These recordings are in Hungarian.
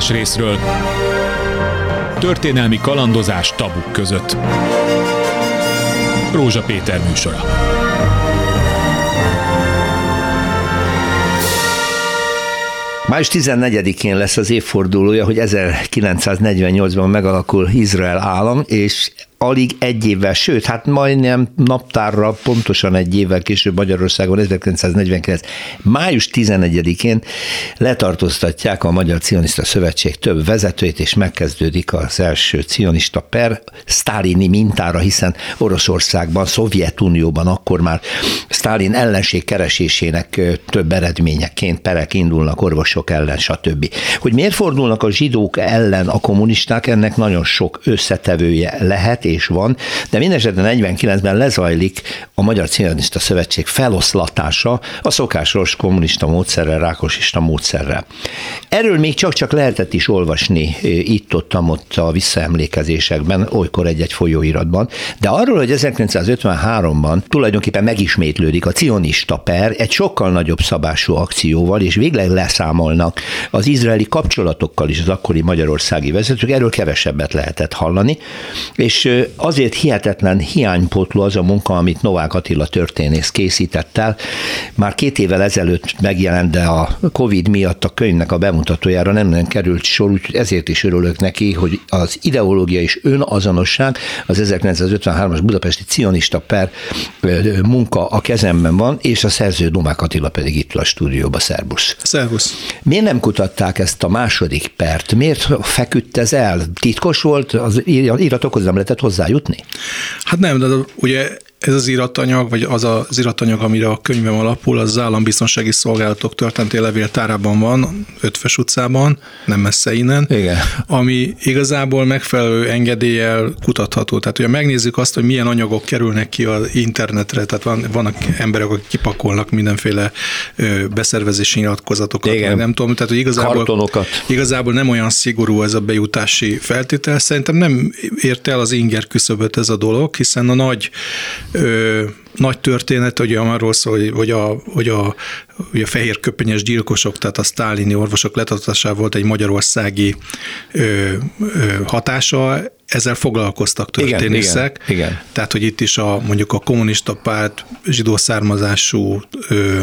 más részről történelmi kalandozás tabuk között. Rózsa Péter műsora. Május 14-én lesz az évfordulója, hogy 1948-ban megalakul Izrael állam, és alig egy évvel, sőt, hát majdnem naptárra pontosan egy évvel később Magyarországon 1949. május 11-én letartóztatják a Magyar Cionista Szövetség több vezetőjét, és megkezdődik az első cionista per sztálini mintára, hiszen Oroszországban, Szovjetunióban akkor már Sztálin ellenség keresésének több eredményeként perek indulnak orvosok ellen, stb. Hogy miért fordulnak a zsidók ellen a kommunisták, ennek nagyon sok összetevője lehet, és van, de mindesetre 49-ben lezajlik a Magyar Cionista Szövetség feloszlatása a szokásos kommunista módszerrel, rákosista módszerrel. Erről még csak-csak lehetett is olvasni itt-ott-ott a visszaemlékezésekben, olykor egy-egy folyóiratban, de arról, hogy 1953-ban tulajdonképpen megismétlődik a cionista per egy sokkal nagyobb szabású akcióval, és végleg leszámolnak az izraeli kapcsolatokkal is az akkori magyarországi vezetők, erről kevesebbet lehetett hallani, és azért hihetetlen hiánypotló az a munka, amit Novák Attila történész készített el. Már két évvel ezelőtt megjelent, de a Covid miatt a könyvnek a bemutatójára nem, nem került sor, úgyhogy ezért is örülök neki, hogy az ideológia és önazonosság az 1953-as budapesti cionista per munka a kezemben van, és a szerző Novák Attila pedig itt a stúdióba. Szerbusz. Szervusz. Miért nem kutatták ezt a második pert? Miért feküdt ez el? Titkos volt? Az iratokhoz nem lehetett hozzájutni? Hát nem, de ugye ez az iratanyag, vagy az az iratanyag, amire a könyvem alapul, az, állambiztonsági szolgálatok történeti levéltárában van, Ötves utcában, nem messze innen, Igen. ami igazából megfelelő engedéllyel kutatható. Tehát ugye megnézzük azt, hogy milyen anyagok kerülnek ki az internetre, tehát van, vannak emberek, akik kipakolnak mindenféle beszervezési nyilatkozatokat, Igen. nem tudom, tehát hogy igazából, Kartonokat. igazából nem olyan szigorú ez a bejutási feltétel. Szerintem nem ért el az inger küszöböt ez a dolog, hiszen a nagy ö, nagy történet, hogy arról szól, hogy, hogy, a, hogy, a, hogy a fehér köpenyes gyilkosok, tehát a sztálini orvosok letartásával volt egy magyarországi ö, ö, hatása, ezzel foglalkoztak történészek. Igen, igen, igen. Tehát, hogy itt is a, mondjuk a kommunista párt zsidó származású ö,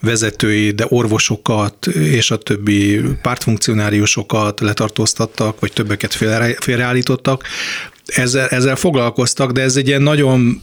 vezetői, de orvosokat és a többi pártfunkcionáriusokat letartóztattak, vagy többeket félre, félreállítottak. Ezzel, ezzel foglalkoztak, de ez egy ilyen nagyon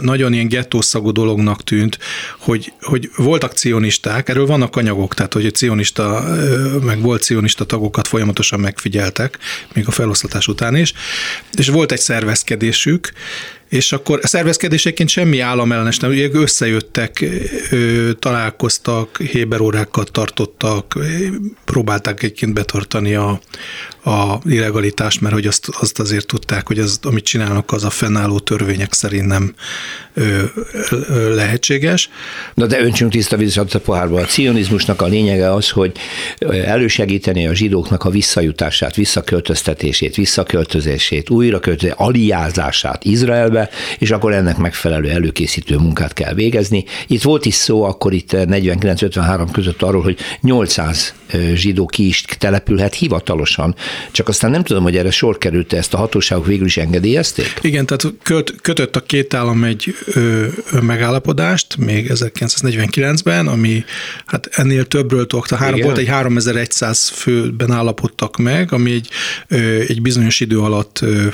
nagyon ilyen gettószagú dolognak tűnt, hogy, hogy voltak cionisták, erről vannak anyagok, tehát hogy a cionista, meg volt cionista tagokat folyamatosan megfigyeltek, még a feloszlatás után is, és volt egy szervezkedésük, és akkor a szervezkedéseként semmi államellenes nem, ugye összejöttek, találkoztak, héberórákat tartottak, próbálták egyébként betartani a, a illegalitást, mert hogy azt, azt azért tudták, hogy az, amit csinálnak, az a fennálló törvények szerint nem lehetséges. Na de öntsünk tiszta vizet a pohárba. A cionizmusnak a lényege az, hogy elősegíteni a zsidóknak a visszajutását, visszaköltöztetését, visszaköltözését, újraköltözését, aliázását Izraelbe, és akkor ennek megfelelő előkészítő munkát kell végezni. Itt volt is szó akkor itt 49-53 között arról, hogy 800 zsidó ki is települhet hivatalosan, csak aztán nem tudom, hogy erre sor került ezt a hatóságok végül is engedélyezték? Igen, tehát köt, kötött a két állam egy ö, megállapodást, még 1949-ben, ami hát ennél többről tudok, három, Igen. volt egy 3100 főben állapodtak meg, ami egy, ö, egy bizonyos idő alatt ö,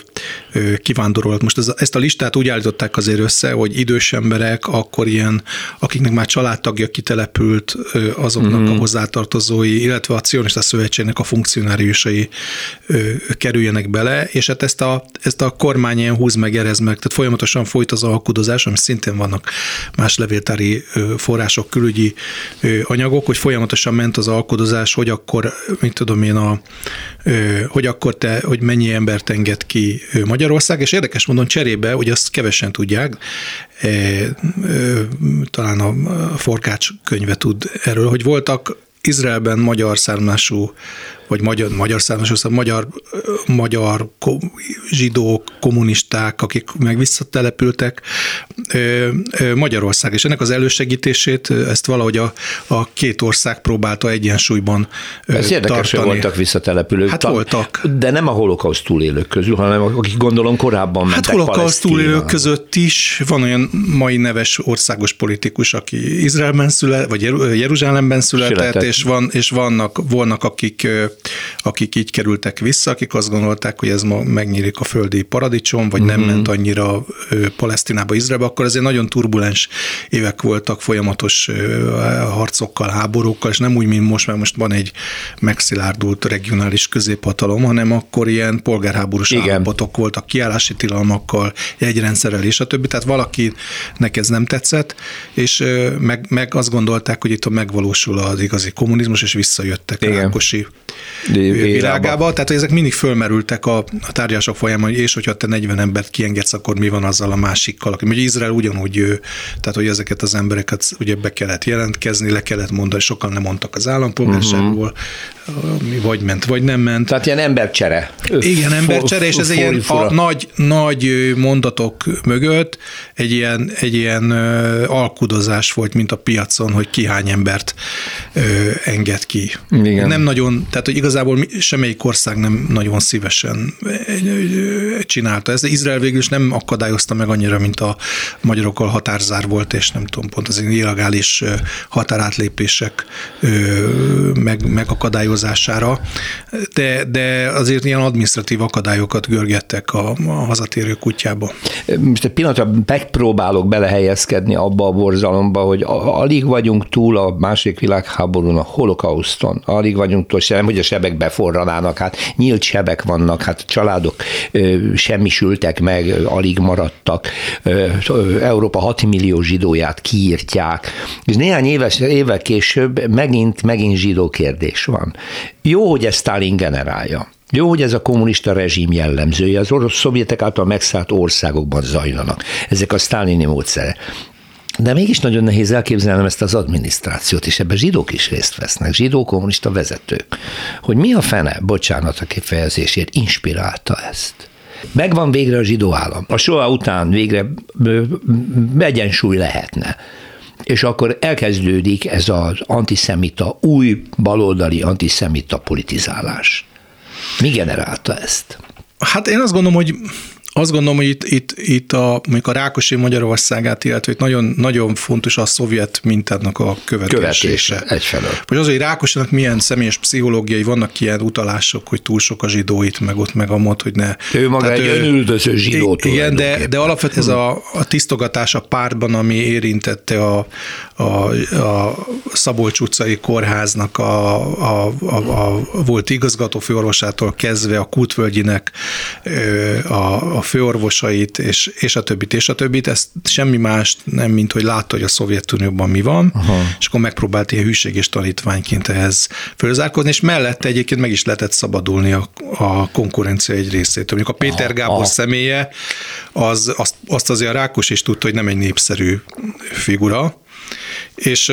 ö, kivándorolt. Most ez, ezt a listát úgy állították azért össze, hogy idős emberek, akkor ilyen, akiknek már családtagja kitelepült, ö, azoknak mm. a hozzátartozói, illetve a Cionista Szövetségnek a funkcionáriusai kerüljenek bele, és hát ezt a, ezt a kormány ilyen húz meg, erez meg, tehát folyamatosan folyt az alkudozás, ami szintén vannak más levéltári források, külügyi anyagok, hogy folyamatosan ment az alkudozás, hogy akkor, mit tudom én, a, hogy akkor te, hogy mennyi embert enged ki Magyarország, és érdekes mondom cserébe, hogy azt kevesen tudják, talán a Forkács könyve tud erről, hogy voltak Izraelben magyar szármású vagy magyar, magyar származású, szóval magyar, magyar zsidók, kommunisták, akik meg visszatelepültek Magyarország. És ennek az elősegítését, ezt valahogy a, a két ország próbálta egyensúlyban Ez érdekes, hogy voltak visszatelepülők. Hát voltak. De nem a holokauszt túlélők közül, hanem akik gondolom korábban mentek Hát holokauszt túlélők között is van olyan mai neves országos politikus, aki Izraelben született, vagy Jeruzsálemben született, született. és, van, és vannak, vannak akik akik így kerültek vissza, akik azt gondolták, hogy ez ma megnyílik a földi paradicsom, vagy nem uh-huh. ment annyira Palesztinába, Izraelbe, akkor azért nagyon turbulens évek voltak folyamatos harcokkal, háborúkkal, és nem úgy, mint most, mert most van egy megszilárdult regionális középhatalom, hanem akkor ilyen polgárháborús állapotok voltak, kiállási tilalmakkal, jegyrendszerrel és a többi, tehát valakinek ez nem tetszett, és meg, meg azt gondolták, hogy itt megvalósul az igazi kommunizmus, és visszajöttek Igen. Rákosi világába. Tehát ezek mindig fölmerültek a, a tárgyások folyamán, hogy és hogyha te 40 embert kiengedsz, akkor mi van azzal a másikkal. Ugye Izrael ugyanúgy, tehát hogy ezeket az embereket ugye be kellett jelentkezni, le kellett mondani, sokan nem mondtak az állampolgárságból, uh-huh. vagy ment, vagy nem ment. Tehát ilyen embercsere. Igen, embercsere, és ez egy ilyen a nagy, nagy mondatok mögött egy ilyen, egy ilyen alkudozás volt, mint a piacon, hogy ki hány embert enged ki. Igen. Nem nagyon, tehát hogy igazából semmelyik ország nem nagyon szívesen csinálta ezt. Izrael végül is nem akadályozta meg annyira, mint a magyarokkal határzár volt, és nem tudom, pont az illegális határátlépések meg, megakadályozására, de, de azért ilyen administratív akadályokat görgettek a, a hazatérő kutyába. Most egy pillanatra megpróbálok belehelyezkedni abba a borzalomba, hogy alig vagyunk túl a második világháborún, a holokauszton, alig vagyunk túl, sem, hogy a sebek beforranának, hát nyílt sebek vannak, hát családok semmisültek meg, alig maradtak, Európa 6 millió zsidóját kiírtják, és néhány éves, évvel később megint, megint zsidó kérdés van. Jó, hogy ezt Stalin generálja. Jó, hogy ez a kommunista rezsim jellemzője, az orosz szovjetek által megszállt országokban zajlanak. Ezek a sztálini módszere. De mégis nagyon nehéz elképzelnem ezt az adminisztrációt, és ebben zsidók is részt vesznek, zsidó kommunista vezetők. Hogy mi a fene, bocsánat a kifejezésért, inspirálta ezt? Megvan végre a zsidó állam. A soha után végre egyensúly lehetne. És akkor elkezdődik ez az antiszemita, új baloldali antiszemita politizálás. Mi generálta ezt? Hát én azt gondolom, hogy azt gondolom, hogy itt, itt, itt a, mondjuk a Rákosi Magyarországát, illetve itt nagyon, nagyon fontos a szovjet mintának a követése. Követése, egyfelől. Hogy az, hogy Rákosinak milyen személyes pszichológiai, vannak ilyen utalások, hogy túl sok a zsidóit, meg ott, meg amott, hogy ne. Ő maga Tehát egy ő, önüldöző zsidó Igen, de, de alapvetően ez a, a tisztogatás a pártban, ami érintette a, a, a Szabolcs utcai kórháznak a, a, a, a volt igazgató főorvosától kezdve a Kútvölgyinek a, a főorvosait, és, és a többit, és a többit, ezt semmi más nem, mint hogy látta, hogy a Szovjetunióban mi van, Aha. és akkor megpróbált ilyen hűség és tanítványként ehhez fölzárkozni, és mellette egyébként meg is lehetett szabadulni a, a konkurencia egy részétől. Mondjuk a Péter Gábor Aha. személye, az, azt, azt azért a Rákos is tudta, hogy nem egy népszerű figura, és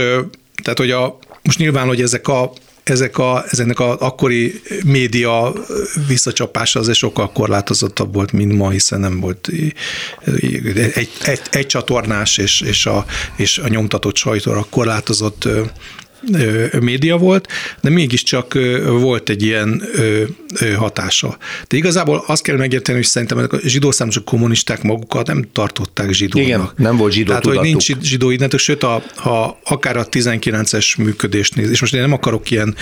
tehát, hogy a, most nyilván, hogy ezek a ezek a, ezeknek az akkori média visszacsapása azért sokkal korlátozottabb volt, mint ma, hiszen nem volt egy, egy, egy csatornás és, és, a, és a nyomtatott sajtóra korlátozott média volt, de mégiscsak volt egy ilyen hatása. De igazából azt kell megérteni, hogy szerintem a zsidó számosok kommunisták magukat nem tartották zsidónak. Igen, nem volt zsidó Tehát, tudatuk. hogy nincs zsidó identitás, sőt, a, ha akár a 19-es működést néz, és most én nem akarok ilyen,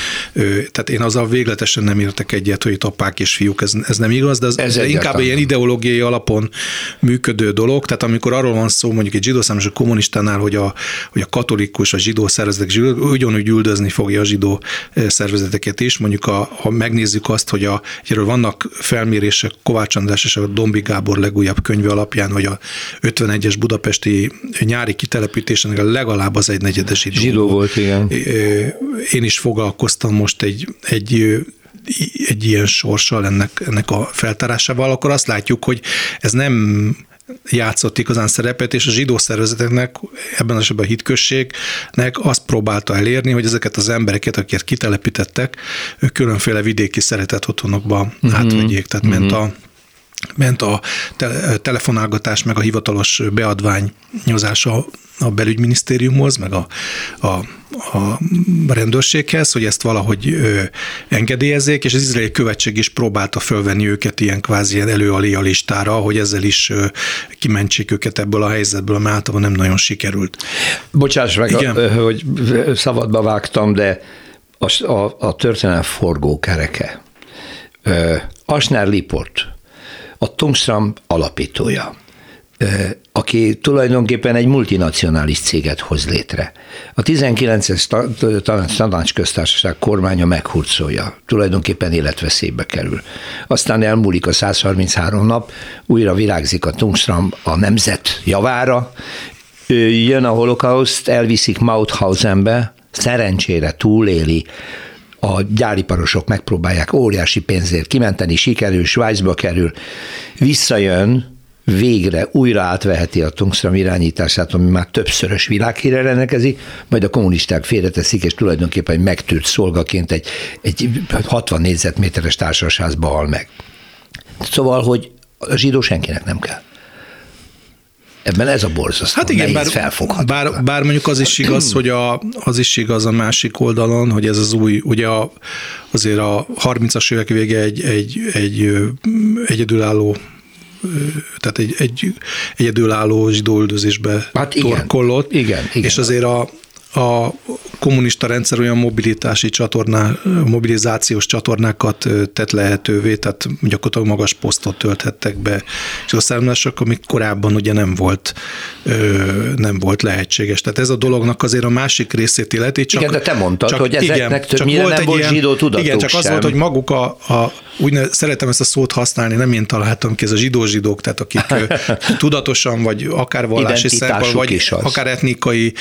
tehát én azzal végletesen nem értek egyet, hogy itt apák és fiúk, ez, ez nem igaz, de ez, ez inkább ilyen ideológiai alapon működő dolog, tehát amikor arról van szó mondjuk egy zsidó számosok kommunistánál, hogy a, hogy a katolikus, a zsidó szervezetek ugyanúgy üldözni fogja a zsidó szervezeteket is. Mondjuk a, ha megnézzük azt, hogy a, erről vannak felmérések Kovács András és a Dombi Gábor legújabb könyve alapján, hogy a 51-es budapesti nyári kitelepítésen legalább az egy negyedes zsidó, zsidó volt. Igen. Én is foglalkoztam most egy, egy egy ilyen sorssal ennek, ennek a feltárásával, akkor azt látjuk, hogy ez nem játszott igazán szerepet, és a zsidó szervezeteknek, ebben az esetben a hitközségnek azt próbálta elérni, hogy ezeket az embereket, akiket kitelepítettek, különféle vidéki szeretett otthonokba mm-hmm. átvegyék. Tehát mm-hmm. ment a ment a te- telefonálgatás, meg a hivatalos beadványozása a belügyminisztériumhoz, meg a, a, a rendőrséghez, hogy ezt valahogy ö, engedélyezzék, és az izraeli követség is próbálta fölvenni őket ilyen kvázi ilyen előalia listára, hogy ezzel is ö, kimentsék őket ebből a helyzetből, ami általában nem nagyon sikerült. Bocsáss meg, Igen. A, hogy szabadba vágtam, de a, a, a történelem forgókereke. Asnár Liport, a Tungsram alapítója, aki tulajdonképpen egy multinacionális céget hoz létre. A 19-es tanácsköztársaság kormánya meghurcolja, tulajdonképpen életveszélybe kerül. Aztán elmúlik a 133 nap, újra virágzik a Tungsram a nemzet javára, jön a holokauszt, elviszik Mauthausenbe, szerencsére túléli, a gyáriparosok megpróbálják óriási pénzért kimenteni, sikerül, Svájcba kerül, visszajön, végre újra átveheti a Tungstram irányítását, ami már többszörös világhírre rendelkezik, majd a kommunisták félreteszik, és tulajdonképpen egy megtűrt szolgaként egy, egy 60 négyzetméteres társasházba hal meg. Szóval, hogy a zsidó senkinek nem kell. Ebben ez a borzasztó, hát igen, bár, bár, bár, mondjuk az is igaz, hogy a, az is igaz a másik oldalon, hogy ez az új, ugye a, azért a 30-as évek vége egy, egy, egy egyedülálló tehát egy, egy egyedülálló zsidóüldözésbe hát igen, torkollott. Igen, igen. És azért a, a kommunista rendszer olyan mobilitási csatorná, mobilizációs csatornákat tett lehetővé, tehát gyakorlatilag magas posztot tölthettek be és a származások, amik korábban ugye nem volt, nem volt lehetséges. Tehát ez a dolognak azért a másik részét illeti. Csak, igen, de te mondtad, csak, hogy ezeknek igen, többnyire volt nem volt ilyen, zsidó tudatuk Igen, csak sem. az volt, hogy maguk a, a úgy szeretem ezt a szót használni, nem én találtam ki, ez a zsidó-zsidók, tehát akik tudatosan, vagy akár vallási szempontból, vagy akár etnikai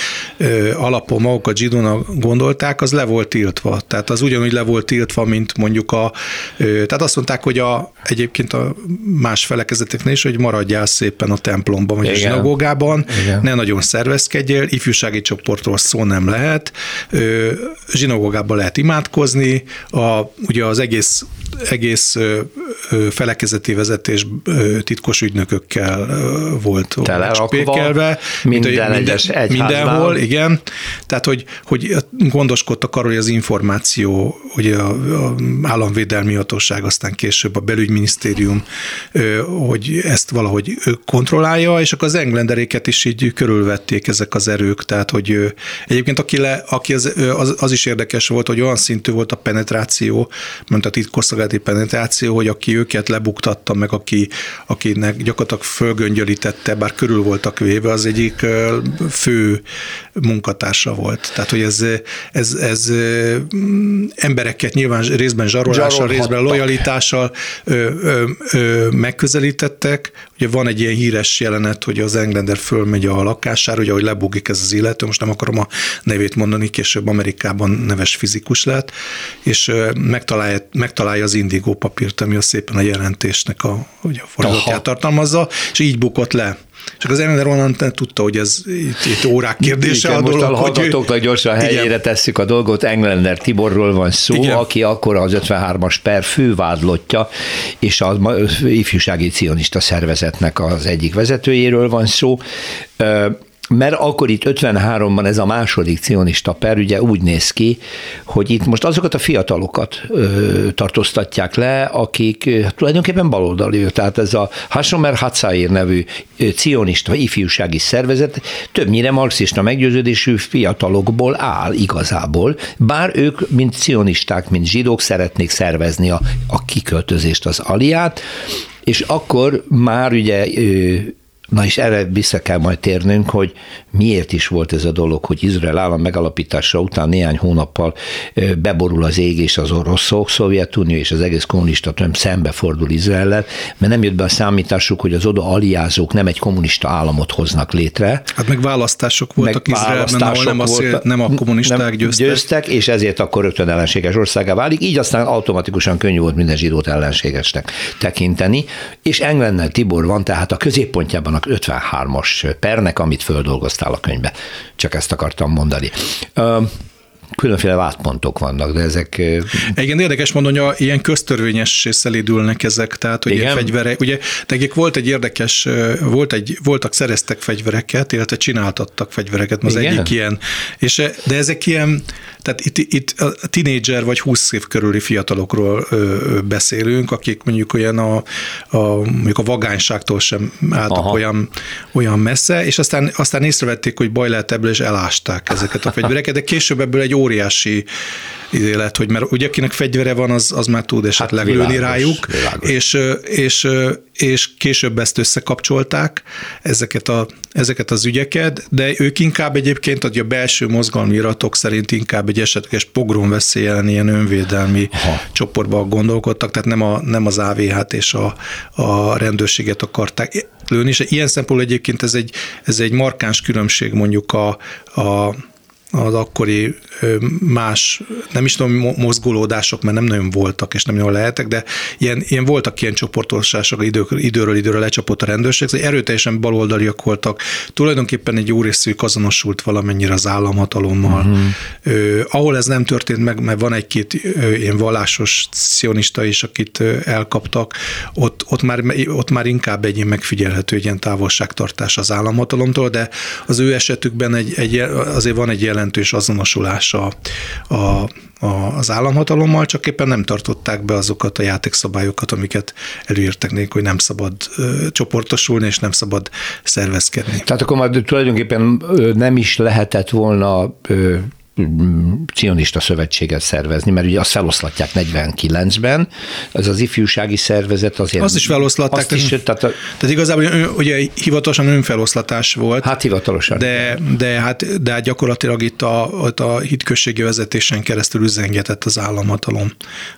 alapon magukat zsidónak gondolták, az le volt tiltva. Tehát az ugyanúgy le volt tiltva, mint mondjuk a, tehát azt mondták, hogy a, egyébként a más felekezeteknél is, hogy maradjál szépen a templomban, vagy Igen. a zsinagógában, Igen. ne nagyon szervezkedjél, ifjúsági csoportról szó nem lehet, zsinagógában lehet imádkozni, a, ugye az egész, egész felekezeti vezetés titkos ügynökökkel volt spékelve. Minden, minden, mindenhol, igen. Tehát, hogy, hogy gondoskodtak arról, hogy az információ, hogy a, a államvédelmi hatóság, aztán később a belügyminisztérium, hogy ezt valahogy kontrollálja, és akkor az englenderéket is így körülvették ezek az erők. Tehát, hogy egyébként aki, le, aki az, az, az is érdekes volt, hogy olyan szintű volt a penetráció, mint a titkosszolgálati penetráció, hogy aki őket lebuktatta, meg aki, akinek gyakorlatilag fölgöngyölítette, bár körül voltak véve, az egyik fő munkatársa volt. Tehát, hogy ez, ez, ez embereket nyilván részben zsarolással, részben lojalitással ö, ö, ö, megközelítettek. Ugye van egy ilyen híres jelenet, hogy az Englander fölmegy a lakására, ugye, hogy lebugik ez az illető, most nem akarom a nevét mondani, később Amerikában neves fizikus lett, és megtalálja, megtalálja az indigó papírt, ami a szépen a jelentésnek a, ugye a forgatját tartalmazza, és így bukott le. Csak az Eminer onnan tudta, hogy ez itt, itt órák kérdése igen, a dolog. Most a hallgatóknak gyorsan helyére igen. tesszük a dolgot. Englander Tiborról van szó, igen. aki akkor az 53-as per fővádlottja, és az ifjúsági cionista szervezetnek az egyik vezetőjéről van szó mert akkor itt 53-ban ez a második cionista per ugye úgy néz ki, hogy itt most azokat a fiatalokat ö, tartóztatják le, akik ö, tulajdonképpen baloldali, tehát ez a Hashomer Hatzair nevű ö, cionista ifjúsági szervezet többnyire marxista meggyőződésű fiatalokból áll igazából, bár ők, mint cionisták, mint zsidók szeretnék szervezni a, a kiköltözést, az aliát, és akkor már ugye Na és erre vissza kell majd térnünk, hogy miért is volt ez a dolog, hogy Izrael állam megalapítása után néhány hónappal beborul az ég és az oroszok, Szovjetunió és az egész kommunista tömb szembefordul Izraellel, mert nem jött be a számításuk, hogy az oda aliázók nem egy kommunista államot hoznak létre. Hát meg választások voltak meg Izraelben, ahol nem, a, szél, nem a kommunisták nem győztek. győztek. és ezért akkor rögtön ellenséges országá válik, így aztán automatikusan könnyű volt minden zsidót ellenségesnek tekinteni, és Englennel Tibor van tehát a középpontjában annak 53-as pernek, amit földolgoztál a könyvbe. Csak ezt akartam mondani különféle vádpontok vannak, de ezek... Igen, érdekes mondani, hogy ilyen köztörvényes szelédülnek ezek, tehát hogy Igen? fegyverek, ugye nekik volt egy érdekes, volt egy, voltak, szereztek fegyvereket, illetve csináltattak fegyvereket, az Igen? egyik ilyen, és, de ezek ilyen, tehát itt, itt a tinédzser vagy 20 év körüli fiatalokról beszélünk, akik mondjuk olyan a, a, mondjuk a vagányságtól sem álltak Aha. olyan, olyan messze, és aztán, aztán észrevették, hogy baj lehet ebből, és elásták ezeket a fegyvereket, de később ebből egy óriási izé lett, hogy mert ugye akinek fegyvere van, az, az már tud esetleg hát lőni rájuk, világos. És, és, és később ezt összekapcsolták, ezeket, a, ezeket az ügyeket, de ők inkább egyébként a belső mozgalmi iratok szerint inkább egy esetleges pogrom veszélyen ilyen önvédelmi Aha. csoportban gondolkodtak, tehát nem, a, nem az AVH-t és a, a rendőrséget akarták lőni, és ilyen szempontból egyébként ez egy, ez egy markáns különbség mondjuk a, a az akkori más, nem is tudom, mozgolódások, mert nem nagyon voltak, és nem nagyon lehetek, de ilyen, ilyen voltak ilyen csoportosások, idő, időről időről lecsapott a rendőrség, szóval erőteljesen baloldaliak voltak, tulajdonképpen egy jó részük azonosult valamennyire az államhatalommal. Uh-huh. Uh, ahol ez nem történt meg, mert van egy-két ilyen vallásos cionista is, akit elkaptak, ott, ott, már, ott már inkább egy ilyen megfigyelhető egy ilyen távolságtartás az államhatalomtól, de az ő esetükben egy, egy, azért van egy jelentős azonosulása a, a, az államhatalommal, csak éppen nem tartották be azokat a játékszabályokat, amiket előírtak nekik, hogy nem szabad ö, csoportosulni, és nem szabad szervezkedni. Tehát akkor már tulajdonképpen nem is lehetett volna ö, cionista szövetséget szervezni, mert ugye azt feloszlatják 49-ben, ez az ifjúsági szervezet azért... Azt is feloszlatták. Azt is, tehát, a, tehát igazából ugye hivatalosan önfeloszlatás volt. Hát hivatalosan. De, de, hát, de hát gyakorlatilag itt a, ott a hitközségi vezetésen keresztül üzengetett az államhatalom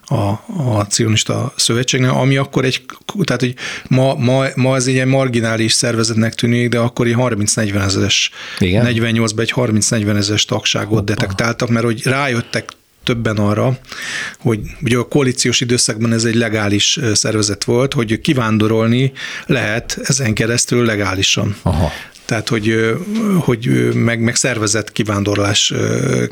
a, a cionista szövetségnek, ami akkor egy, tehát hogy ma, ma, ma ez egy ilyen marginális szervezetnek tűnik, de akkori 30-40 ezeres, 48-ban egy 30-40 ezeres tagságot detek kontaktáltak, mert hogy rájöttek többen arra, hogy ugye a koalíciós időszakban ez egy legális szervezet volt, hogy kivándorolni lehet ezen keresztül legálisan. Aha. Tehát, hogy, hogy meg, meg szervezett kivándorlás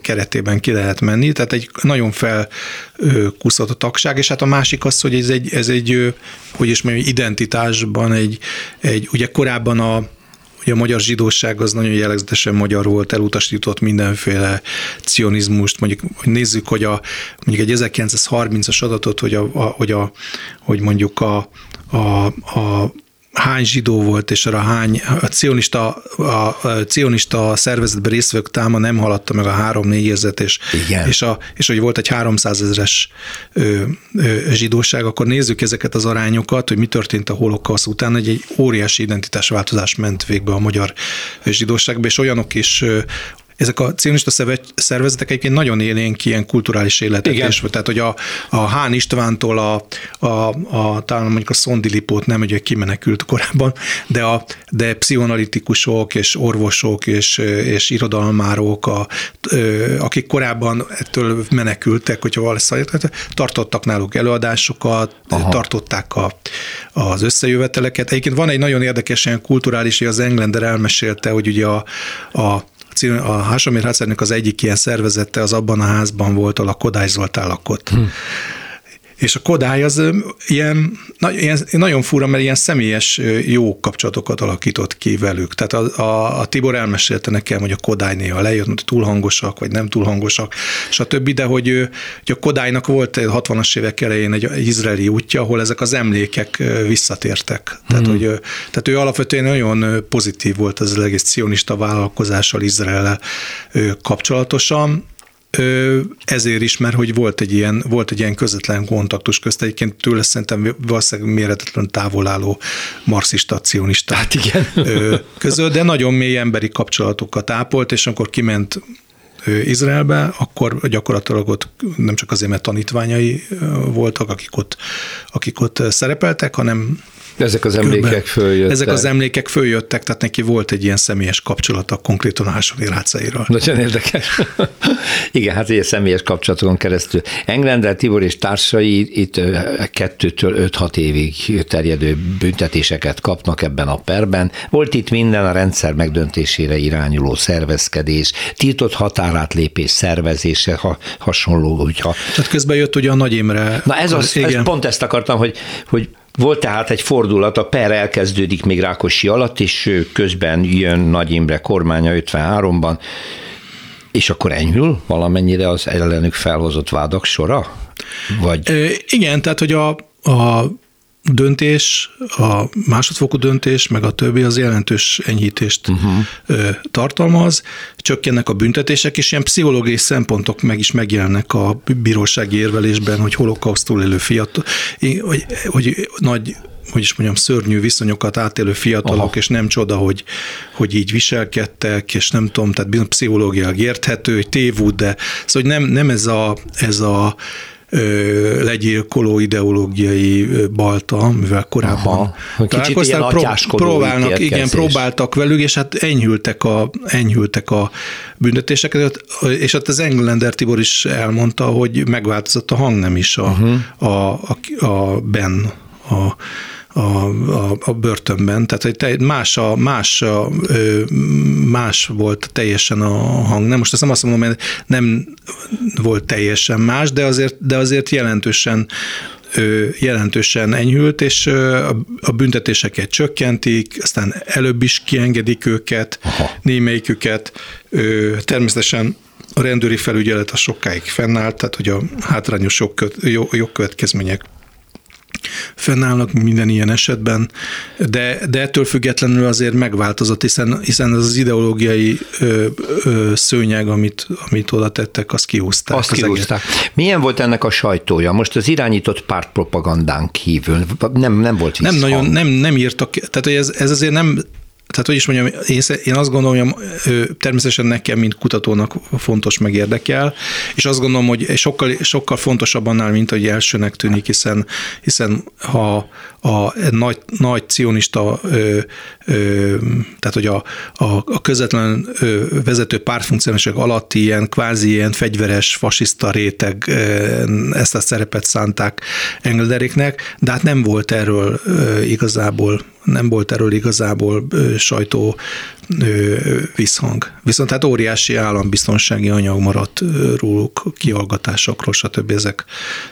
keretében ki lehet menni, tehát egy nagyon felkuszott a tagság, és hát a másik az, hogy ez egy, ez egy hogy is mondjam, identitásban egy, egy ugye korábban a Ugye a magyar zsidóság az nagyon jellegzetesen magyar volt, elutasított mindenféle cionizmust. Mondjuk nézzük, hogy a, mondjuk egy 1930-as adatot, hogy, a, a, hogy, a, hogy mondjuk a, a, a hány zsidó volt, és arra hány, a cionista, a, a cionista szervezetben részvevők táma nem haladta meg a három-négy érzet, és, Igen. és, a, és hogy volt egy 300 ezeres ö, ö, zsidóság, akkor nézzük ezeket az arányokat, hogy mi történt a holokausz után, hogy egy óriási identitásváltozás ment végbe a magyar zsidóságba, és olyanok is ezek a cionista szervezetek egyébként nagyon élénk ilyen kulturális életet Igen. is, tehát hogy a, a Hán Istvántól a, a, a talán mondjuk a Szondilipót nem, hogy kimenekült korábban, de, a, de pszichoanalitikusok és orvosok és, és irodalmárok, a, akik korábban ettől menekültek, hogyha valószínűleg tartottak náluk előadásokat, Aha. tartották a, az összejöveteleket. Egyébként van egy nagyon érdekes ilyen kulturális, hogy az Englander elmesélte, hogy ugye a, a a Hásomér Hácernek az egyik ilyen szervezete az abban a házban volt, ahol a Kodály Zoltán lakott. Hm. És a Kodály az ilyen, ilyen, nagyon fura, mert ilyen személyes jó kapcsolatokat alakított ki velük. Tehát a, a, a Tibor elmesélte nekem, hogy a Kodály néha lejött, hogy túl hangosak, vagy nem túl hangosak, stb. De hogy, hogy a Kodálynak volt 60-as évek elején egy izraeli útja, ahol ezek az emlékek visszatértek. Tehát, mm. hogy, tehát ő alapvetően nagyon pozitív volt az egész cionista vállalkozással Izrael kapcsolatosan, ezért is, mert hogy volt egy ilyen, volt egy ilyen közvetlen kontaktus közt, egyébként tőle szerintem valószínűleg méretetlen távol álló marxista, cionista hát igen. között, de nagyon mély emberi kapcsolatokat ápolt, és amikor kiment Izraelbe, akkor gyakorlatilag ott nem csak azért, mert tanítványai voltak, akik ott, akik ott szerepeltek, hanem Ezek az emlékek följöttek. Ezek az emlékek följöttek, tehát neki volt egy ilyen személyes kapcsolata konkrétan Ásoni rácairól. Nagyon érdekes. Igen, hát ilyen személyes kapcsolatokon keresztül. Englender Tibor és társai itt kettőtől 5-6 évig terjedő büntetéseket kapnak ebben a perben. Volt itt minden a rendszer megdöntésére irányuló szervezkedés, tiltott határátlépés szervezése, ha hasonló, hogyha... Tehát közben jött ugye a Nagy Imre. Na ez, az, ez pont ezt akartam, hogy, hogy volt tehát egy fordulat, a per elkezdődik még Rákosi alatt, és közben jön Nagy Imre kormánya 53-ban, és akkor enyhül valamennyire az ellenük felhozott vádak sora? Vagy... Ö, igen, tehát hogy a, a döntés, a másodfokú döntés, meg a többi az jelentős enyhítést uh-huh. tartalmaz, csökkennek a büntetések, és ilyen pszichológiai szempontok meg is megjelennek a bírósági érvelésben, hogy holokausztul élő fiatal, hogy, hogy nagy hogy is mondjam, szörnyű viszonyokat átélő fiatalok, Aha. és nem csoda, hogy, hogy így viselkedtek, és nem tudom, tehát pszichológiai érthető, hogy tévút, de szóval nem, nem ez a, ez a legyilkoló ideológiai balta, mivel korábban Aha, találkoztak, pró- próbálnak, igen, próbáltak velük, és hát enyhültek a, enyhültek a büntetéseket, és ott az Englander Tibor is elmondta, hogy megváltozott a hangnem is a, uh-huh. a, a, a Ben, a a, a, a börtönben, tehát te, más, a, más, a, más volt teljesen a hang. Nem, most azt nem azt mondom, hogy nem volt teljesen más, de azért, de azért jelentősen jelentősen enyhült, és a büntetéseket csökkentik, aztán előbb is kiengedik őket, Aha. némelyiküket. Természetesen a rendőri felügyelet a sokáig fennállt, tehát hogy a hátrányos jogkövetkezmények fennállnak minden ilyen esetben, de, de ettől függetlenül azért megváltozott, hiszen, hiszen az, az ideológiai ö, ö, szőnyeg, amit, amit oda tettek, azt kihúzták. Azt kihúzták. Milyen volt ennek a sajtója? Most az irányított pártpropagandán kívül nem, nem volt visszhang. Nem nagyon, nem, nem írtak, tehát hogy ez, ez azért nem tehát, hogy is mondjam, én, azt gondolom, hogy természetesen nekem, mint kutatónak fontos meg érdekel, és azt gondolom, hogy sokkal, sokkal fontosabb annál, mint hogy elsőnek tűnik, hiszen, hiszen ha a nagy, nagy cionista, ö, ö, tehát hogy a, a, a közvetlen ö, vezető pártfunkcionálisok alatti ilyen kvázi ilyen fegyveres, fasiszta réteg ö, ezt a szerepet szánták Engelderéknek, de hát nem volt erről ö, igazából nem volt erről igazából sajtó visszhang. Viszont hát óriási állambiztonsági anyag maradt róluk, kihallgatásokról, stb. Ezek,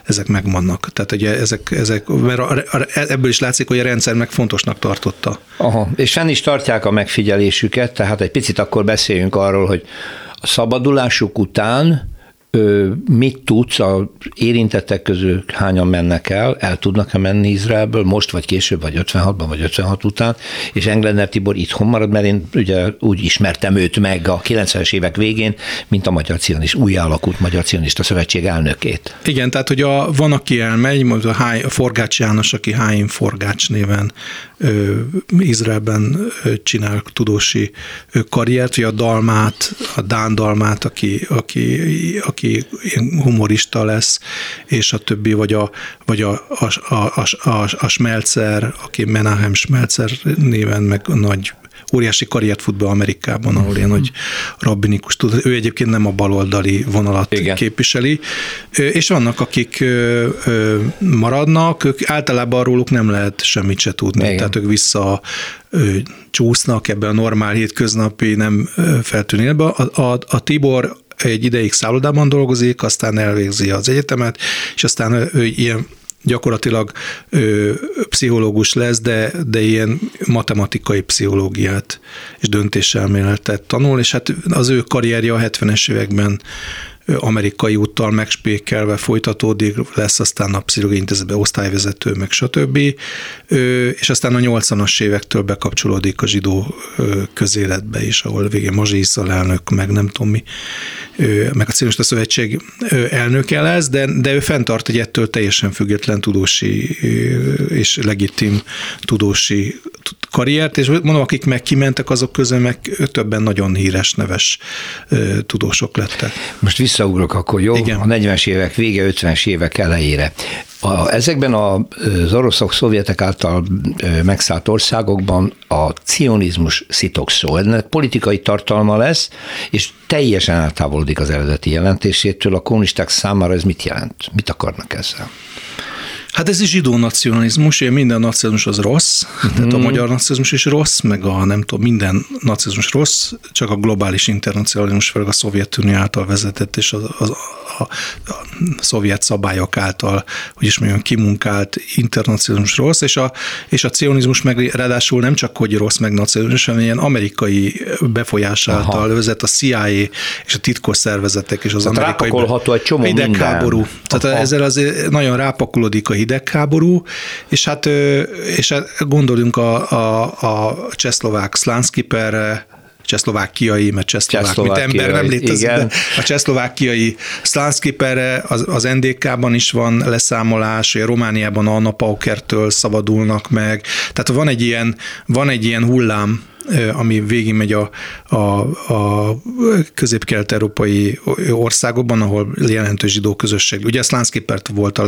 ezek megvannak. Tehát ugye ezek, ezek mert a, a, ebből is látszik, hogy a rendszer meg fontosnak tartotta. Aha, és fenn is tartják a megfigyelésüket, tehát egy picit akkor beszéljünk arról, hogy a szabadulásuk után mit tudsz, a érintettek közül hányan mennek el, el tudnak-e menni Izraelből, most vagy később, vagy 56-ban, vagy 56 után, és Englander Tibor itthon marad, mert én ugye úgy ismertem őt meg a 90-es évek végén, mint a Magyar Cionist, új alakult Magyar Cionista Szövetség elnökét. Igen, tehát hogy a, van, aki elmegy, mondjuk a, Háj, a Forgács János, aki Háim Forgács néven Izraelben csinál tudósi karriert, vagy a Dalmát, a Dán Dalmát, aki, aki, aki aki humorista lesz, és a többi, vagy a, vagy a, a, a, a, a Schmelzer, aki Menahem Schmelzer néven meg nagy óriási karriert fut be Amerikában, ahol ilyen nagy rabbinikus tud. Ő egyébként nem a baloldali vonalat Igen. képviseli, és vannak, akik maradnak, ők általában róluk nem lehet semmit se tudni, Igen. tehát ők vissza csúsznak ebben a normál hétköznapi nem feltűnő A, a, a Tibor egy ideig szállodában dolgozik, aztán elvégzi az egyetemet, és aztán ő ilyen gyakorlatilag ö, pszichológus lesz, de, de ilyen matematikai pszichológiát és döntéselméletet tanul, és hát az ő karrierje a 70-es években amerikai úttal megspékelve folytatódik, lesz aztán a pszichológiai intézetben osztályvezető, meg stb. És aztán a 80-as évektől bekapcsolódik a zsidó közéletbe is, ahol végén Mazsi elnök, meg nem tudom mi, meg a Cionista Szövetség elnöke lesz, de, de ő fenntart egy ettől teljesen független tudósi és legitim tudósi karriert, és mondom, akik meg kimentek, azok közül meg többen nagyon híres, neves tudósok lettek. Most Visszaugrok akkor, jó? Igen. A 40-es évek vége, 50-es évek elejére. A, ezekben az oroszok, szovjetek által megszállt országokban a cionizmus szitokszó. Ennek politikai tartalma lesz, és teljesen eltávolodik az eredeti jelentésétől. A kommunisták számára ez mit jelent? Mit akarnak ezzel? Hát ez is zsidó nacionalizmus, ugye minden nacionalizmus az rossz, mm-hmm. tehát a mhm. magyar nacionalizmus is rossz, meg a nem tudom, minden nacionalizmus rossz, csak a globális internacionalizmus, főleg a Szovjetunió által vezetett, és az, az, a, a, szovjet szabályok által, hogy is mondjam, kimunkált internacionalizmus rossz, és a, és a cionizmus meg ráadásul nem csak, hogy rossz meg nacionalizmus, hanem ilyen amerikai befolyás által Aha. vezet a CIA és a titkos szervezetek és az Tehát amerikai... egy csomó hidegháború. Tehát Aha. ezzel azért nagyon rápakolódik a hidegháború, és hát és hát gondoljunk a, a, a csehszlovák Slanskiperre, csehszlovákiai, mert csehszlovák, mint ember nem létezik, igen. de a csehszlovákiai Slanskiperre az, az NDK-ban is van leszámolás, a Romániában a Napaukertől szabadulnak meg, tehát van egy ilyen, van egy ilyen hullám, ami végigmegy a, a, a közép-kelet-európai országokban, ahol jelentős zsidó közösség. Ugye Szlánszkipert volt a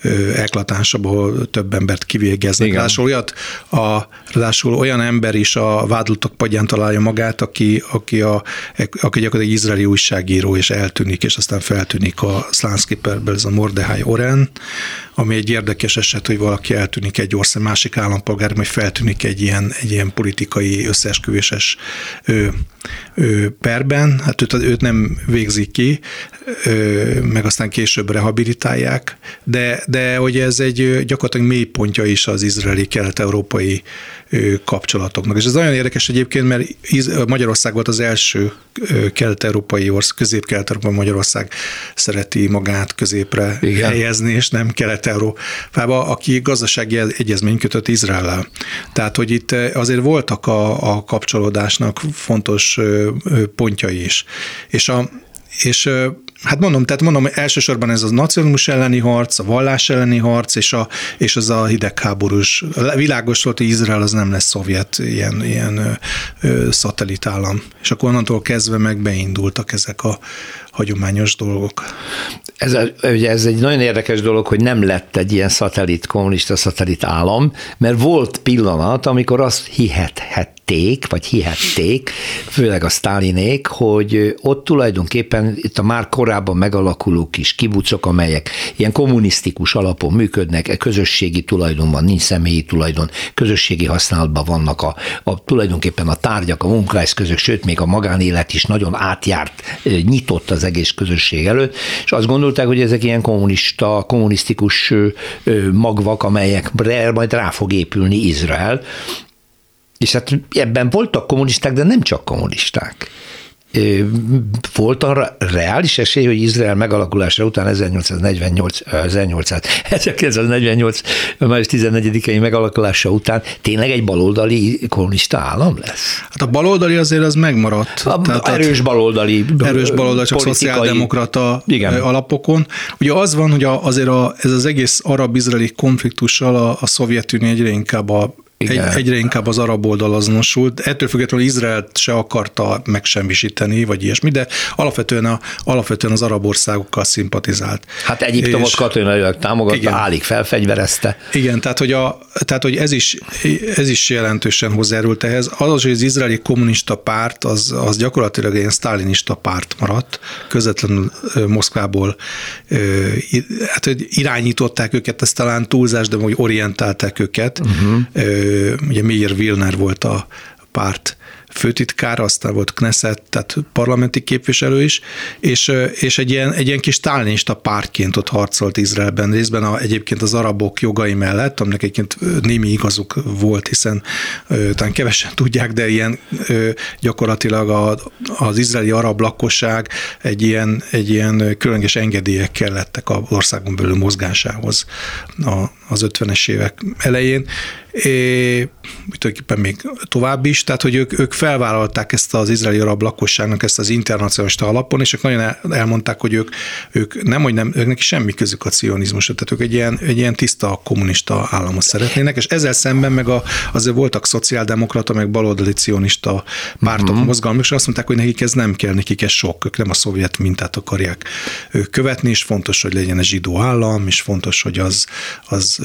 legeklatánsabb, ahol több embert kivégeznek. Ráadásul, olyat, a, ráadásul olyan ember is a vádlottak padján találja magát, aki, aki, a, aki gyakorlatilag izraeli újságíró, és eltűnik, és aztán feltűnik a Szlánszkiperből, ez a Mordehai Oren, ami egy érdekes eset, hogy valaki eltűnik egy ország másik állampolgár, majd feltűnik egy ilyen, egy ilyen politikai összeesküvéses ő, ő, perben, hát őt, őt nem végzik ki, ő, meg aztán később rehabilitálják, de, de hogy ez egy gyakorlatilag mélypontja is az izraeli kelet-európai kapcsolatoknak. És ez nagyon érdekes egyébként, mert Magyarország volt az első kelet-európai ország, közép-kelet-európai Magyarország szereti magát középre Igen. helyezni, és nem kelet-európába, aki gazdasági egyezmény kötött Izrael-el. Tehát, hogy itt azért voltak a, a kapcsolódásnak fontos pontjai is. És a és Hát mondom, tehát mondom, elsősorban ez a nacionalizmus elleni harc, a vallás elleni harc, és, a, és az a hidegháborús. Világos volt, hogy Izrael az nem lesz szovjet ilyen, ilyen ö, szatellitállam. És akkor onnantól kezdve meg beindultak ezek a hagyományos dolgok. Ez, a, ugye ez egy nagyon érdekes dolog, hogy nem lett egy ilyen szatellit, kommunista szatellit állam, mert volt pillanat, amikor azt hihethet, vagy hihették, főleg a Stalinék, hogy ott tulajdonképpen itt a már korábban megalakuló kis kibucok, amelyek ilyen kommunisztikus alapon működnek, közösségi tulajdonban, nincs személyi tulajdon, közösségi használatban vannak a, a tulajdonképpen a tárgyak, a munkaeszközök, sőt, még a magánélet is nagyon átjárt, nyitott az egész közösség előtt, és azt gondolták, hogy ezek ilyen kommunista, kommunisztikus magvak, amelyek majd rá fog épülni Izrael, és hát ebben voltak kommunisták, de nem csak kommunisták. Volt arra reális esély, hogy Izrael megalakulása után 1848, 1800, 1948. május 14-i megalakulása után tényleg egy baloldali kommunista állam lesz? Hát a baloldali azért az megmaradt. A Tehát erős baloldali. Erős baloldali, csak szociáldemokrata igen. alapokon. Ugye az van, hogy azért a, ez az egész arab-izraeli konfliktussal a, a Szovjetunió egyre inkább a egy, egyre inkább az arab oldal azonosult. Ettől függetlenül Izraelt se akarta megsemmisíteni, vagy ilyesmi, de alapvetően, a, alapvetően az arab országokkal szimpatizált. Hát Egyiptomot katonailag támogatta, igen. állig felfegyverezte. Igen, tehát hogy, a, tehát, hogy ez, is, ez is jelentősen hozzájárult ehhez. Az, hogy az izraeli kommunista párt, az, az gyakorlatilag egy sztálinista párt maradt, közvetlenül Moszkvából hát, hogy irányították őket, ez talán túlzás, de hogy orientálták őket. Uh-huh ugye Meir Wilner volt a párt főtitkár, aztán volt Knesset, tehát parlamenti képviselő is, és, és egy, ilyen, egy ilyen kis tálinista pártként ott harcolt Izraelben, részben a, egyébként az arabok jogai mellett, aminek egyébként némi igazuk volt, hiszen talán kevesen tudják, de ilyen gyakorlatilag a, az izraeli arab lakosság egy ilyen, egy ilyen különleges engedélyek kellettek az országon belül mozgásához a, az 50-es évek elején, é, tulajdonképpen még tovább is, tehát hogy ők, ők felvállalták ezt az izraeli arab lakosságnak ezt az internacionalista alapon, és ők nagyon elmondták, hogy ők, ők nem, hogy nem, őknek semmi közük a cionizmusra, tehát ők egy ilyen, egy ilyen tiszta kommunista államot szeretnének, és ezzel szemben meg a, azért voltak szociáldemokrata, meg baloldali cionista pártok, uh-huh. mozgalmak, és azt mondták, hogy nekik ez nem kell, nekik ez sok, ők nem a szovjet mintát akarják követni, és fontos, hogy legyen egy zsidó állam, és fontos, hogy az, az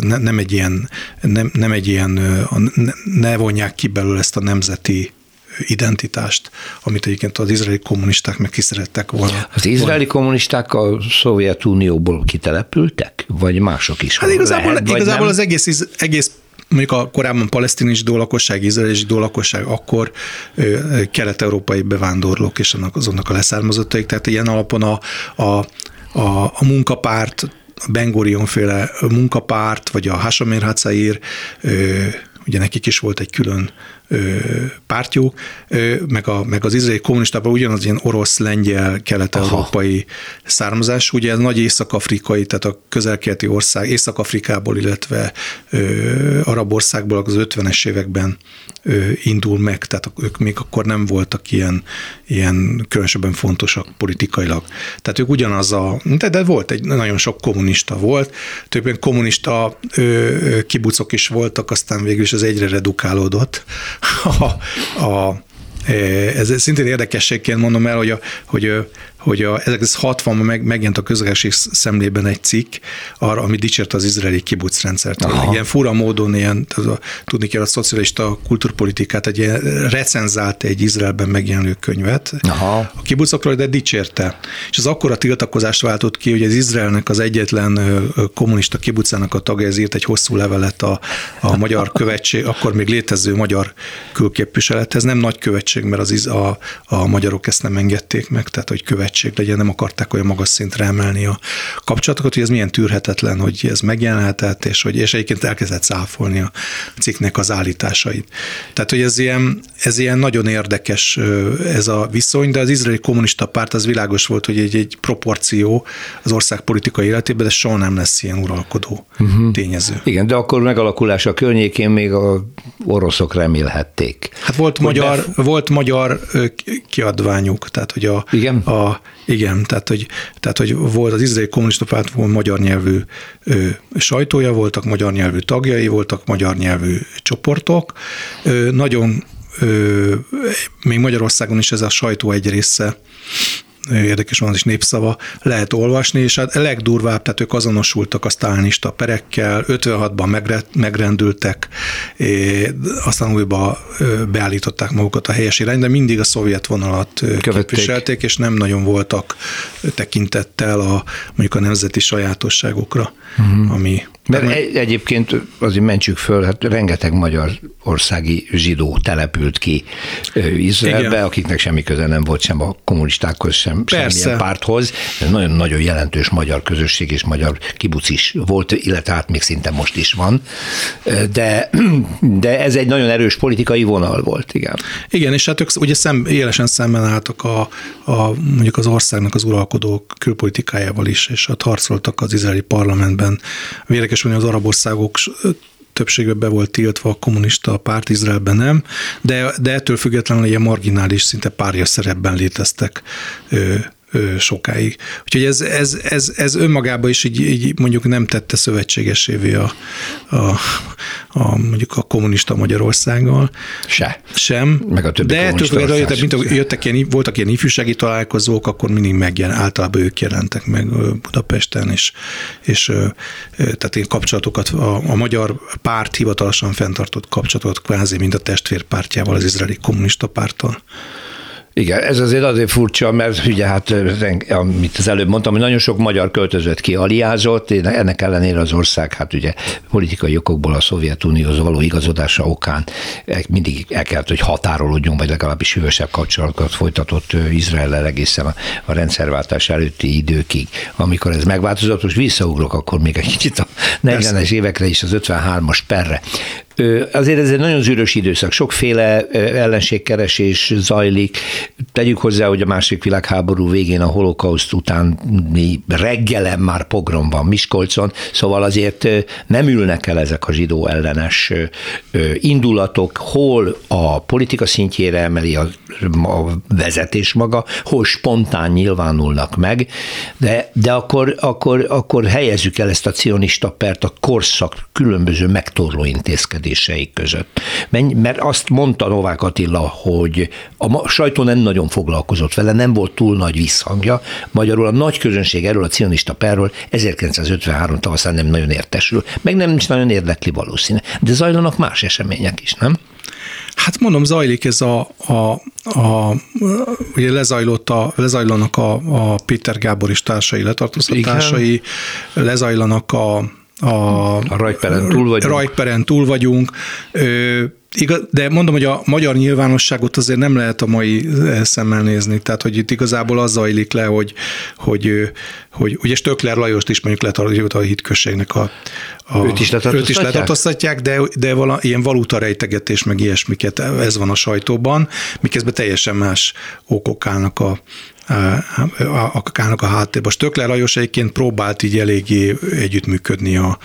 nem egy ilyen, nem, nem egy ilyen, ne vonják ki belőle ezt a nemzeti identitást, amit egyébként az izraeli kommunisták meg ki szerettek volna. Az izraeli kommunisták a Szovjetunióból kitelepültek? Vagy mások is? Hát igazából, lehet, igazából az egész, egész mondjuk a korábban palesztin zsidó lakosság, izraeli zsidó lakosság, akkor kelet-európai bevándorlók és annak, azonnak a leszármazottaik, tehát ilyen alapon a, a, a, a munkapárt, a Ben Gurion féle munkapárt, vagy a Hashomer Hatzair, ugye nekik is volt egy külön pártjuk, meg, a, meg az izraeli kommunistában ugyanaz ilyen orosz, lengyel, kelet-európai származás. Ugye ez nagy észak-afrikai, tehát a közelkeleti ország, Észak-Afrikából, illetve ö, arab országból az 50-es években ö, indul meg, tehát ők még akkor nem voltak ilyen, ilyen különösebben fontosak politikailag. Tehát ők ugyanaz a, de, de volt egy, nagyon sok kommunista volt, többen kommunista ö, kibucok is voltak, aztán végül is ez egyre redukálódott, a, a ez szintén érdekességként mondom el, hogy, a, hogy hogy a 1960-ban meg, megjelent a közlekedési szemlében egy cikk, arra, ami dicsért az izraeli kibuc rendszert. Ilyen fura módon, ilyen, a, tudni kell a szocialista kulturpolitikát, egy ilyen recenzált egy Izraelben megjelenő könyvet Aha. a kibucokról, de dicsérte. És az akkora tiltakozást váltott ki, hogy az Izraelnek az egyetlen kommunista kibucának a tagja ez írt egy hosszú levelet a, a magyar követség, akkor még létező magyar külképviselethez. Nem nagy követség, mert az, a, a magyarok ezt nem engedték meg, tehát hogy követ követség legyen, nem akarták olyan magas szintre emelni a kapcsolatokat, hogy ez milyen tűrhetetlen, hogy ez megjelenhetett, és hogy és egyébként elkezdett száfolni a cikknek az állításait. Tehát, hogy ez ilyen, ez ilyen nagyon érdekes ez a viszony, de az izraeli kommunista párt az világos volt, hogy egy, egy proporció az ország politikai életében, de soha nem lesz ilyen uralkodó uh-huh. tényező. Igen, de akkor megalakulása környékén még a oroszok remélhették. Hát volt magyar, bef- volt magyar kiadványuk, tehát hogy a, Igen? a igen, tehát hogy, tehát, hogy volt az izraeli kommunista párt volt magyar nyelvű ö, sajtója, voltak magyar nyelvű tagjai, voltak magyar nyelvű csoportok. Ö, nagyon, ö, még Magyarországon is ez a sajtó egy része érdekes van az is népszava, lehet olvasni, és hát a legdurvább, tehát ők azonosultak a sztálinista perekkel, 56-ban megrendültek, aztán újba beállították magukat a helyes irányba, de mindig a szovjet vonalat Követték. képviselték, és nem nagyon voltak tekintettel a mondjuk a nemzeti sajátosságokra, uh-huh. ami mert egy, egyébként azért mentsük föl, hát rengeteg magyar országi zsidó települt ki Izraelbe, Igen. akiknek semmi köze nem volt sem a kommunistákhoz, sem Persze. semmilyen párthoz. Nagyon-nagyon jelentős magyar közösség és magyar kibuc is volt, illetve hát még szinte most is van. De, de ez egy nagyon erős politikai vonal volt, igen. Igen, és hát ők ugye szem, élesen szemben álltak a, a, mondjuk az országnak az uralkodó külpolitikájával is, és hát harcoltak az izraeli parlamentben. Érdekes, hogy az arab országok többségben be volt tiltva a kommunista párt, Izraelben nem, de, de ettől függetlenül ilyen marginális, szinte párja szerepben léteztek sokáig. Úgyhogy ez, ez, ez, ez önmagában is így, így mondjuk nem tette szövetségesévé a, a, a, mondjuk a kommunista Magyarországgal. Se. Sem. Meg a többi De ettől függetlenül, mint jöttek ilyen, voltak ilyen ifjúsági találkozók, akkor mindig megjelen, általában ők jelentek meg Budapesten, és, és tehát én kapcsolatokat, a, a magyar párt hivatalosan fenntartott kapcsolatot kvázi, mint a testvérpártjával, az izraeli kommunista párttal. Igen, ez azért azért furcsa, mert ugye hát, amit az előbb mondtam, hogy nagyon sok magyar költözött ki, aliázott, ennek ellenére az ország, hát ugye politikai okokból a Szovjetunióhoz való igazodása okán mindig el kellett, hogy határolódjon, vagy legalábbis hűvösebb kapcsolatokat folytatott Izrael egészen a, a rendszerváltás előtti időkig. Amikor ez megváltozott, most visszaugrok akkor még egy kicsit a 40-es évekre is, az 53-as perre Azért ez egy nagyon zűrös időszak, sokféle ellenségkeresés zajlik. Tegyük hozzá, hogy a második világháború végén, a holokauszt után reggelen már pogrom van Miskolcon, szóval azért nem ülnek el ezek a zsidó ellenes indulatok, hol a politika szintjére emeli a, a vezetés maga, hol spontán nyilvánulnak meg, de, de akkor, akkor, akkor helyezzük el ezt a cionista pert a korszak különböző megtorló intézkedéseik között. Mert azt mondta Novák Attila, hogy a sajtó nem nagyon foglalkozott vele, nem volt túl nagy visszhangja, magyarul a nagy közönség erről a cionista perről 1953 tavaszán nem nagyon értesül, meg nem is nagyon érdekli valószínű. De zajlanak más események is, nem? Hát mondom, zajlik ez a, a, a ugye lezajlott a, lezajlanak a, a Péter Gábor és társai letartóztatásai, lezajlanak a, a, a rajperen túl vagyunk. Rajperen túl vagyunk. Ö, Igaz, de mondom, hogy a magyar nyilvánosságot azért nem lehet a mai szemmel nézni, tehát hogy itt igazából az zajlik le, hogy, hogy, hogy ugye Stöckler Lajost is mondjuk letartjuk a hitközségnek a, a őt is letartóztatják, őt is letartóztatják de, de vala, ilyen valuta rejtegetés, meg ilyesmiket, ez van a sajtóban, miközben teljesen más okok állnak a, a, a, a háttérben. Stöckler Lajos egyébként próbált így eléggé együttműködni a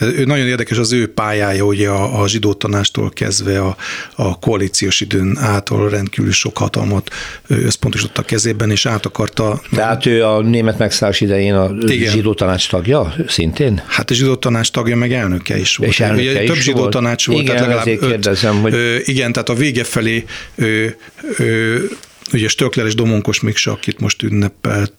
ő nagyon érdekes az ő pályája, ugye a, a zsidó tanástól kezdve a, a koalíciós időn ától rendkívül sok hatalmat összpontosított a kezében, és át akarta... Tehát ő a német megszállás idején a Igen. zsidó tanács tagja szintén? Hát a zsidó tanács tagja, meg elnöke is volt. És elnöke ugye, is több zsidó volt. tanács volt. Igen, tehát legalább öt, kérdezem, hogy... Ö, igen, tehát a vége felé ö, ö, ugye Stöckler és Domonkos Miksa, akit most ünnepelt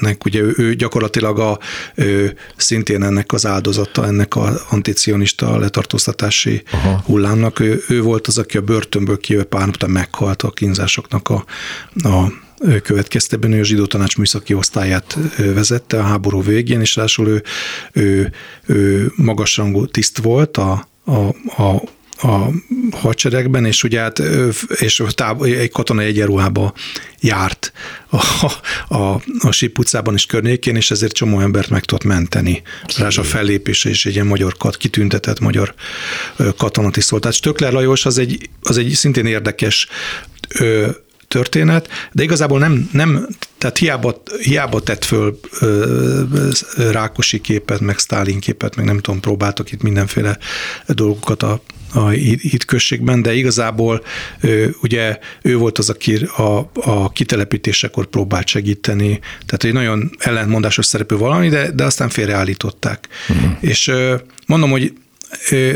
nek ugye ő, ő gyakorlatilag a, ő, szintén ennek az áldozata, ennek az anticionista letartóztatási Aha. hullámnak. Ő, ő volt az, aki a börtönből kijöve pár után meghalt a kínzásoknak a, a következtében ő a zsidó tanács műszaki osztályát vezette a háború végén, és ráadásul ő, ő, ő magasrangú tiszt volt a, a, a a hadseregben, és ugye hát, és táb, egy katonai egyenruhába járt a, a, a Sip utcában és környékén, és ezért csomó embert meg tudott menteni. Rás a fellépése is egy ilyen magyar kat, kitüntetett magyar katonati szólt. Tehát Stöckler Lajos az egy, az egy szintén érdekes ö, történet, de igazából nem, nem tehát hiába, hiába tett föl ö, Rákosi képet, meg Sztálin képet, meg nem tudom, próbáltak itt mindenféle dolgokat a a hitközségben, de igazából ugye ő volt az, aki a, a kitelepítésekor próbált segíteni, tehát egy nagyon ellentmondásos szerepű valami, de, de aztán félreállították. Uh-huh. És mondom, hogy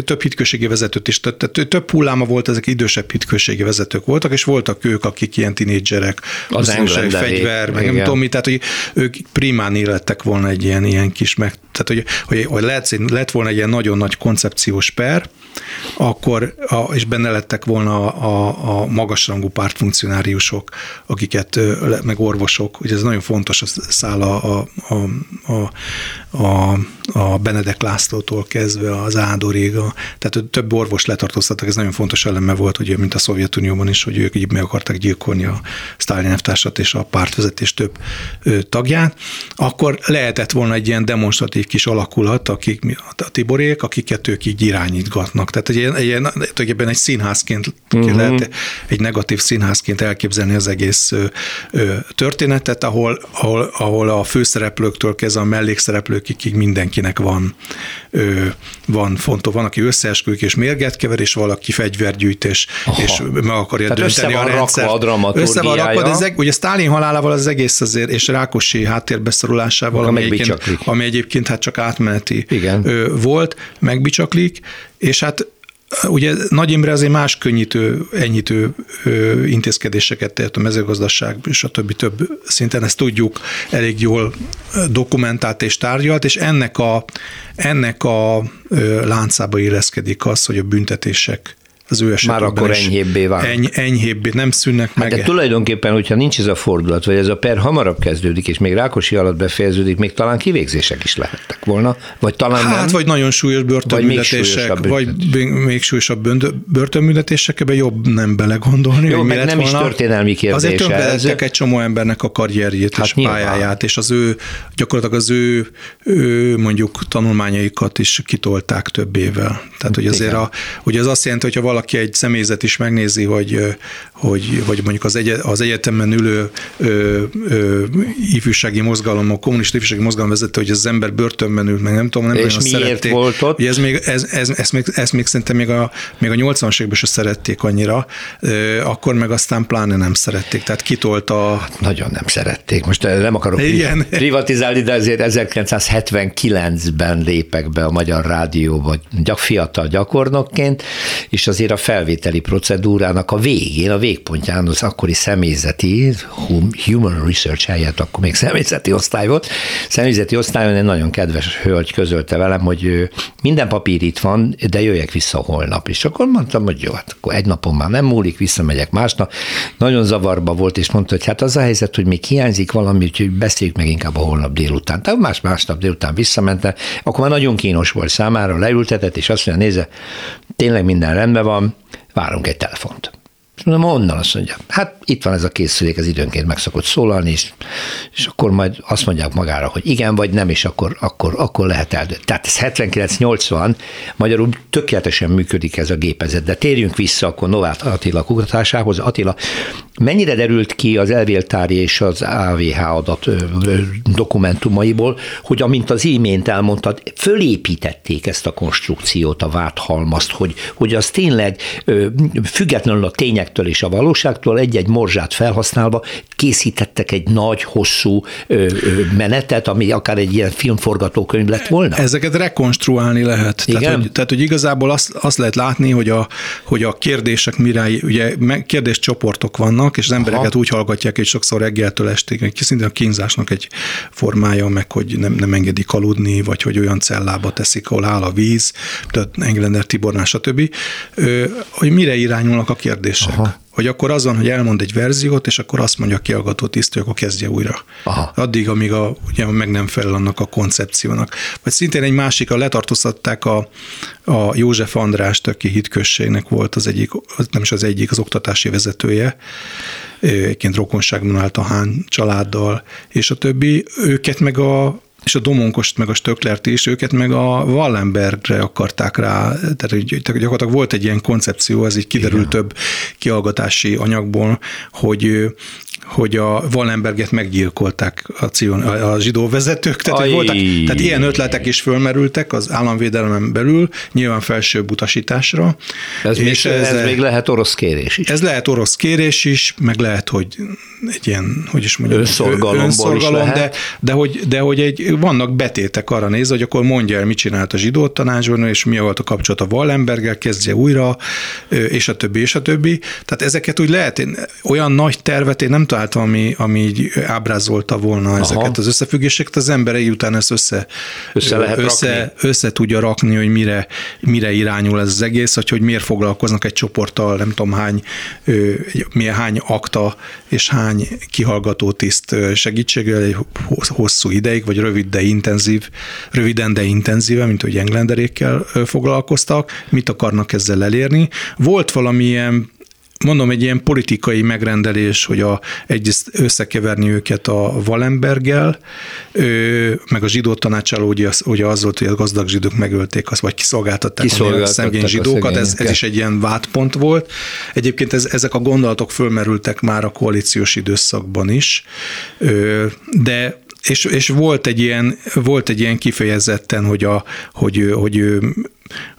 több hitközségi vezetőt is, tehát több hulláma volt, ezek idősebb hitközségi vezetők voltak, és voltak ők, akik ilyen tinédzserek, az fegyver, meg nem tudom mi, tehát hogy ők primán élettek volna egy ilyen, ilyen kis meg, tehát hogy, hogy, hogy lett, lett volna egy ilyen nagyon nagy koncepciós per, akkor, a, és benne lettek volna a, a, a magasrangú pártfunkcionáriusok, akiket, meg orvosok, ugye ez nagyon fontos a szál a, a, a, a, a Benedek Lászlótól kezdve az Ádorig, a, tehát több orvos letartóztattak, ez nagyon fontos eleme volt, hogy mint a Szovjetunióban is, hogy ők így meg akarták gyilkolni a Sztálin elvtársat és a pártvezetés több tagját, akkor lehetett volna egy ilyen demonstratív kis alakulat, akik, a Tiborék, akiket ők így irányítgatnak. Tehát egy ilyen, egy ilyen tulajdonképpen egy színházként uh-huh. lehet egy negatív színházként elképzelni az egész ö, ö, történetet, ahol, ahol, ahol a főszereplőktől kezdve a mellékszereplőkig mindenkinek van, ö, van fontos, van, aki összeeskülik és mérget kever, és valaki fegyvergyűjtés, Aha. és meg akarja Tehát dönteni a rendszer. A össze van rakva, de ez, ugye Stalin halálával az egész azért, és Rákosi háttérbeszorulásával, ami egyébként, ami egyébként hát csak átmeneti Igen. volt, megbicsaklik, és hát Ugye Nagy Imre azért más könnyítő, enyhítő intézkedéseket tett a mezőgazdaság és a többi több szinten, ezt tudjuk, elég jól dokumentált és tárgyalt, és ennek a, ennek a láncába illeszkedik az, hogy a büntetések az ő esetben Már akkor is enyhébbé vált. Eny, enyhébbé, nem szűnnek meg. Hát de tulajdonképpen, hogyha nincs ez a fordulat, vagy ez a per hamarabb kezdődik, és még Rákosi alatt befejeződik, még talán kivégzések is lehettek volna, vagy talán Hát, nem. vagy nagyon súlyos börtönbüntetések, vagy, még, súlyosabb börtönbüntetések, ebbe jobb nem belegondolni. Jó, hogy mi meg lett nem is volna. történelmi kérdés Azért tönkretettek egy csomó embernek a karrierjét Hát és nyilván. pályáját, és az ő, gyakorlatilag az ő, ő mondjuk tanulmányaikat is kitolták több évvel. Tehát, hogy azért a, ugye az azt jelenti, hogyha valaki egy személyzet is megnézi, hogy, hogy vagy mondjuk az, egy, az egyetemen ülő ö, ö, ifjúsági mozgalom, a kommunista ifjúsági mozgalom vezető, hogy az ember börtönben ült, meg nem tudom, nem És miért szerették. volt ott? Ugye ez még, ez, ez, ez, még, ez még szerintem még a, még a 80-as években se szerették annyira, ö, akkor meg aztán pláne nem szerették. Tehát kitolt a, Nagyon nem szerették. Most nem akarok Igen. privatizálni, de azért 1979-ben lépek be a Magyar Rádióba gyak fiatal gyakornokként, és azért a felvételi procedúrának a végén, a végpontján az akkori személyzeti, hum- human research helyett akkor még személyzeti osztály volt, személyzeti osztályon egy nagyon kedves hölgy közölte velem, hogy minden papír itt van, de jöjjek vissza holnap. És akkor mondtam, hogy jó, hát akkor egy napon már nem múlik, visszamegyek másnap. Nagyon zavarba volt, és mondta, hogy hát az a helyzet, hogy még hiányzik valami, úgyhogy beszéljük meg inkább a holnap délután. Tehát más másnap délután visszamente, akkor már nagyon kínos volt számára, leültetett, és azt mondja, nézze, tényleg minden rendben van, várunk egy telefont. És mondom, onnan azt mondja, hát itt van ez a készülék, ez időnként meg szokott szólalni, és, és akkor majd azt mondják magára, hogy igen vagy nem, és akkor, akkor, akkor lehet el. Tehát ez 79-80, magyarul tökéletesen működik ez a gépezet, de térjünk vissza akkor Novát Attila kutatásához. Attila, mennyire derült ki az elvéltári és az AVH adat dokumentumaiból, hogy amint az imént elmondtad, fölépítették ezt a konstrukciót, a vádhalmazt, hogy, hogy az tényleg függetlenül a tényektől és a valóságtól egy-egy morzsát felhasználva készítettek egy nagy, hosszú menetet, ami akár egy ilyen filmforgatókönyv lett volna? Ezeket rekonstruálni lehet. Igen? Tehát, hogy, tehát, hogy igazából azt, azt lehet látni, hogy a, hogy a kérdések mire, ugye kérdéscsoportok vannak, és az embereket Aha. úgy hallgatják, hogy sokszor reggeltől estig, szintén a kínzásnak egy formája, meg hogy nem, nem engedik aludni, vagy hogy olyan cellába teszik, ahol áll a víz, tehát Englender Tibornál, stb., Ö, hogy mire irányulnak a kérdések. Aha. Hogy akkor az van, hogy elmond egy verziót, és akkor azt mondja a kiallgató tiszt, hogy akkor kezdje újra. Aha. Addig, amíg a, ugye meg nem felel annak a koncepciónak. Vagy szintén egy másikra letartóztatták a, a József Andrást, aki hitközségnek volt az egyik, nem is az egyik, az oktatási vezetője, egyébként rokonságban állt a Hán családdal, és a többi, őket meg a és a Domonkost, meg a Stöcklert is, őket meg a Wallenbergre akarták rá, tehát gyakorlatilag volt egy ilyen koncepció, ez így kiderült több kihallgatási anyagból, hogy hogy a Wallenberget meggyilkolták a, cion, a zsidó vezetők, tehát, hogy Aj. voltak, tehát ilyen ötletek is fölmerültek az államvédelemen belül, nyilván felsőbb utasításra. Ez, még, és ez, ez még lehet orosz kérés is. ez lehet orosz kérés is, meg lehet, hogy egy ilyen, hogy is mondjam, Önszorgalomból is lehet. de, de, hogy, de hogy egy, vannak betétek arra nézve, hogy akkor mondja el, mit csinált a zsidó tanácsban, és mi volt a kapcsolat a Wallenberggel, kezdje újra, és a többi, és a többi. Tehát ezeket úgy lehet, én, olyan nagy tervet én nem találtam, ami, ami így ábrázolta volna Aha. ezeket az összefüggéseket, az ember egy után ezt össze, Össze lehet össze, rakni. össze tudja rakni, hogy mire, mire irányul ez az egész, vagy hogy miért foglalkoznak egy csoporttal, nem tudom hány, milyen hány akta és hány kihallgató tiszt segítségével egy hossz- hosszú ideig, vagy rövid, de intenzív, röviden, de intenzíven, mint hogy englenderékkel foglalkoztak, mit akarnak ezzel elérni. Volt valamilyen mondom, egy ilyen politikai megrendelés, hogy a, egyrészt összekeverni őket a Wallenberggel, meg a zsidó tanácsálló, ugye az, ugye az volt, hogy a gazdag zsidók megölték azt, vagy kiszolgáltatták, Kiszolgáltatták a szegény a zsidókat, ez, ez is egy ilyen vádpont volt. Egyébként ez, ezek a gondolatok fölmerültek már a koalíciós időszakban is, de és, és volt egy ilyen, volt egy ilyen kifejezetten, hogy, a, hogy, hogy ő,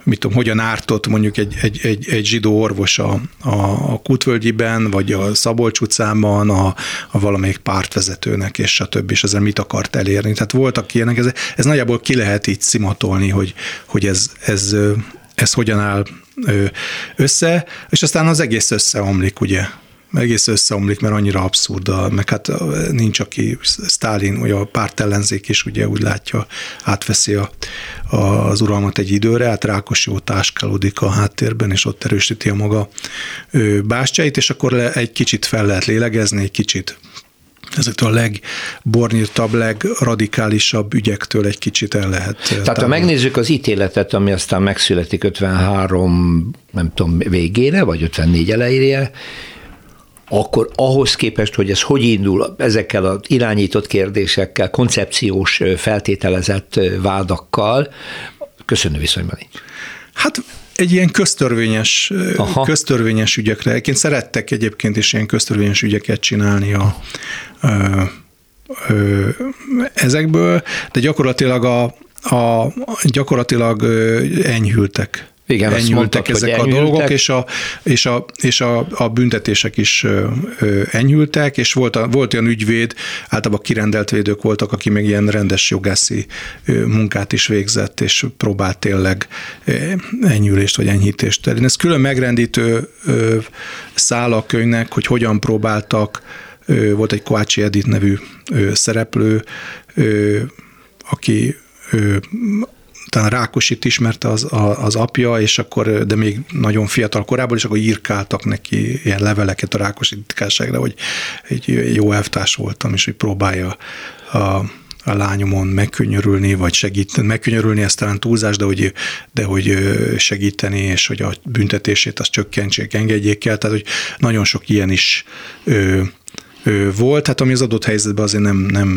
mit tudom, hogyan ártott mondjuk egy, egy, egy, egy zsidó orvos a, a, a Kutvölgyiben, vagy a Szabolcs utcában, a, a valamelyik pártvezetőnek, és stb. és ezzel mit akart elérni. Tehát voltak ilyenek, ez, ez nagyjából ki lehet így szimatolni, hogy, hogy ez, ez, ez hogyan áll össze, és aztán az egész összeomlik, ugye. Egész összeomlik, mert annyira abszurd, meg hát nincs, aki Stalin, vagy a párt ellenzék is ugye úgy látja, átveszi a, a, az uralmat egy időre, hát Rákosi ott áskálódik a háttérben, és ott erősíti a maga bástyáit, és akkor le, egy kicsit fel lehet lélegezni, egy kicsit ezektől a legbornyírtabb, legradikálisabb ügyektől egy kicsit el lehet. Tehát ha megnézzük az ítéletet, ami aztán megszületik 53, nem tudom, végére, vagy 54 elejére, akkor ahhoz képest, hogy ez hogy indul ezekkel az irányított kérdésekkel, koncepciós feltételezett vádakkal, köszönő viszonyban nincs. Hát egy ilyen köztörvényes, Aha. köztörvényes ügyekre. Egyébként szerettek egyébként is ilyen köztörvényes ügyeket csinálni a, a, a, ezekből, de gyakorlatilag a, a gyakorlatilag enyhültek igen, enyhültek mondtad, ezek a dolgok, és, a, és, a, és a, a büntetések is enyhültek, és volt, a, volt olyan ügyvéd, általában kirendelt védők voltak, aki meg ilyen rendes jogászi munkát is végzett, és próbált tényleg enyhülést vagy enyhítést. Ez külön megrendítő ö, szál a könyvnek, hogy hogyan próbáltak, volt egy Kovácsi Edith nevű szereplő, aki talán Rákosit ismerte az, az apja, és akkor, de még nagyon fiatal korából, és akkor írkáltak neki ilyen leveleket a Rákosi titkárságra, hogy egy jó elvtárs voltam, és hogy próbálja a, a lányomon megkönnyörülni, vagy segíteni, megkönnyörülni, ez talán túlzás, de hogy, de hogy segíteni, és hogy a büntetését azt csökkentsék, engedjék el, tehát hogy nagyon sok ilyen is volt, hát ami az adott helyzetben azért nem, nem,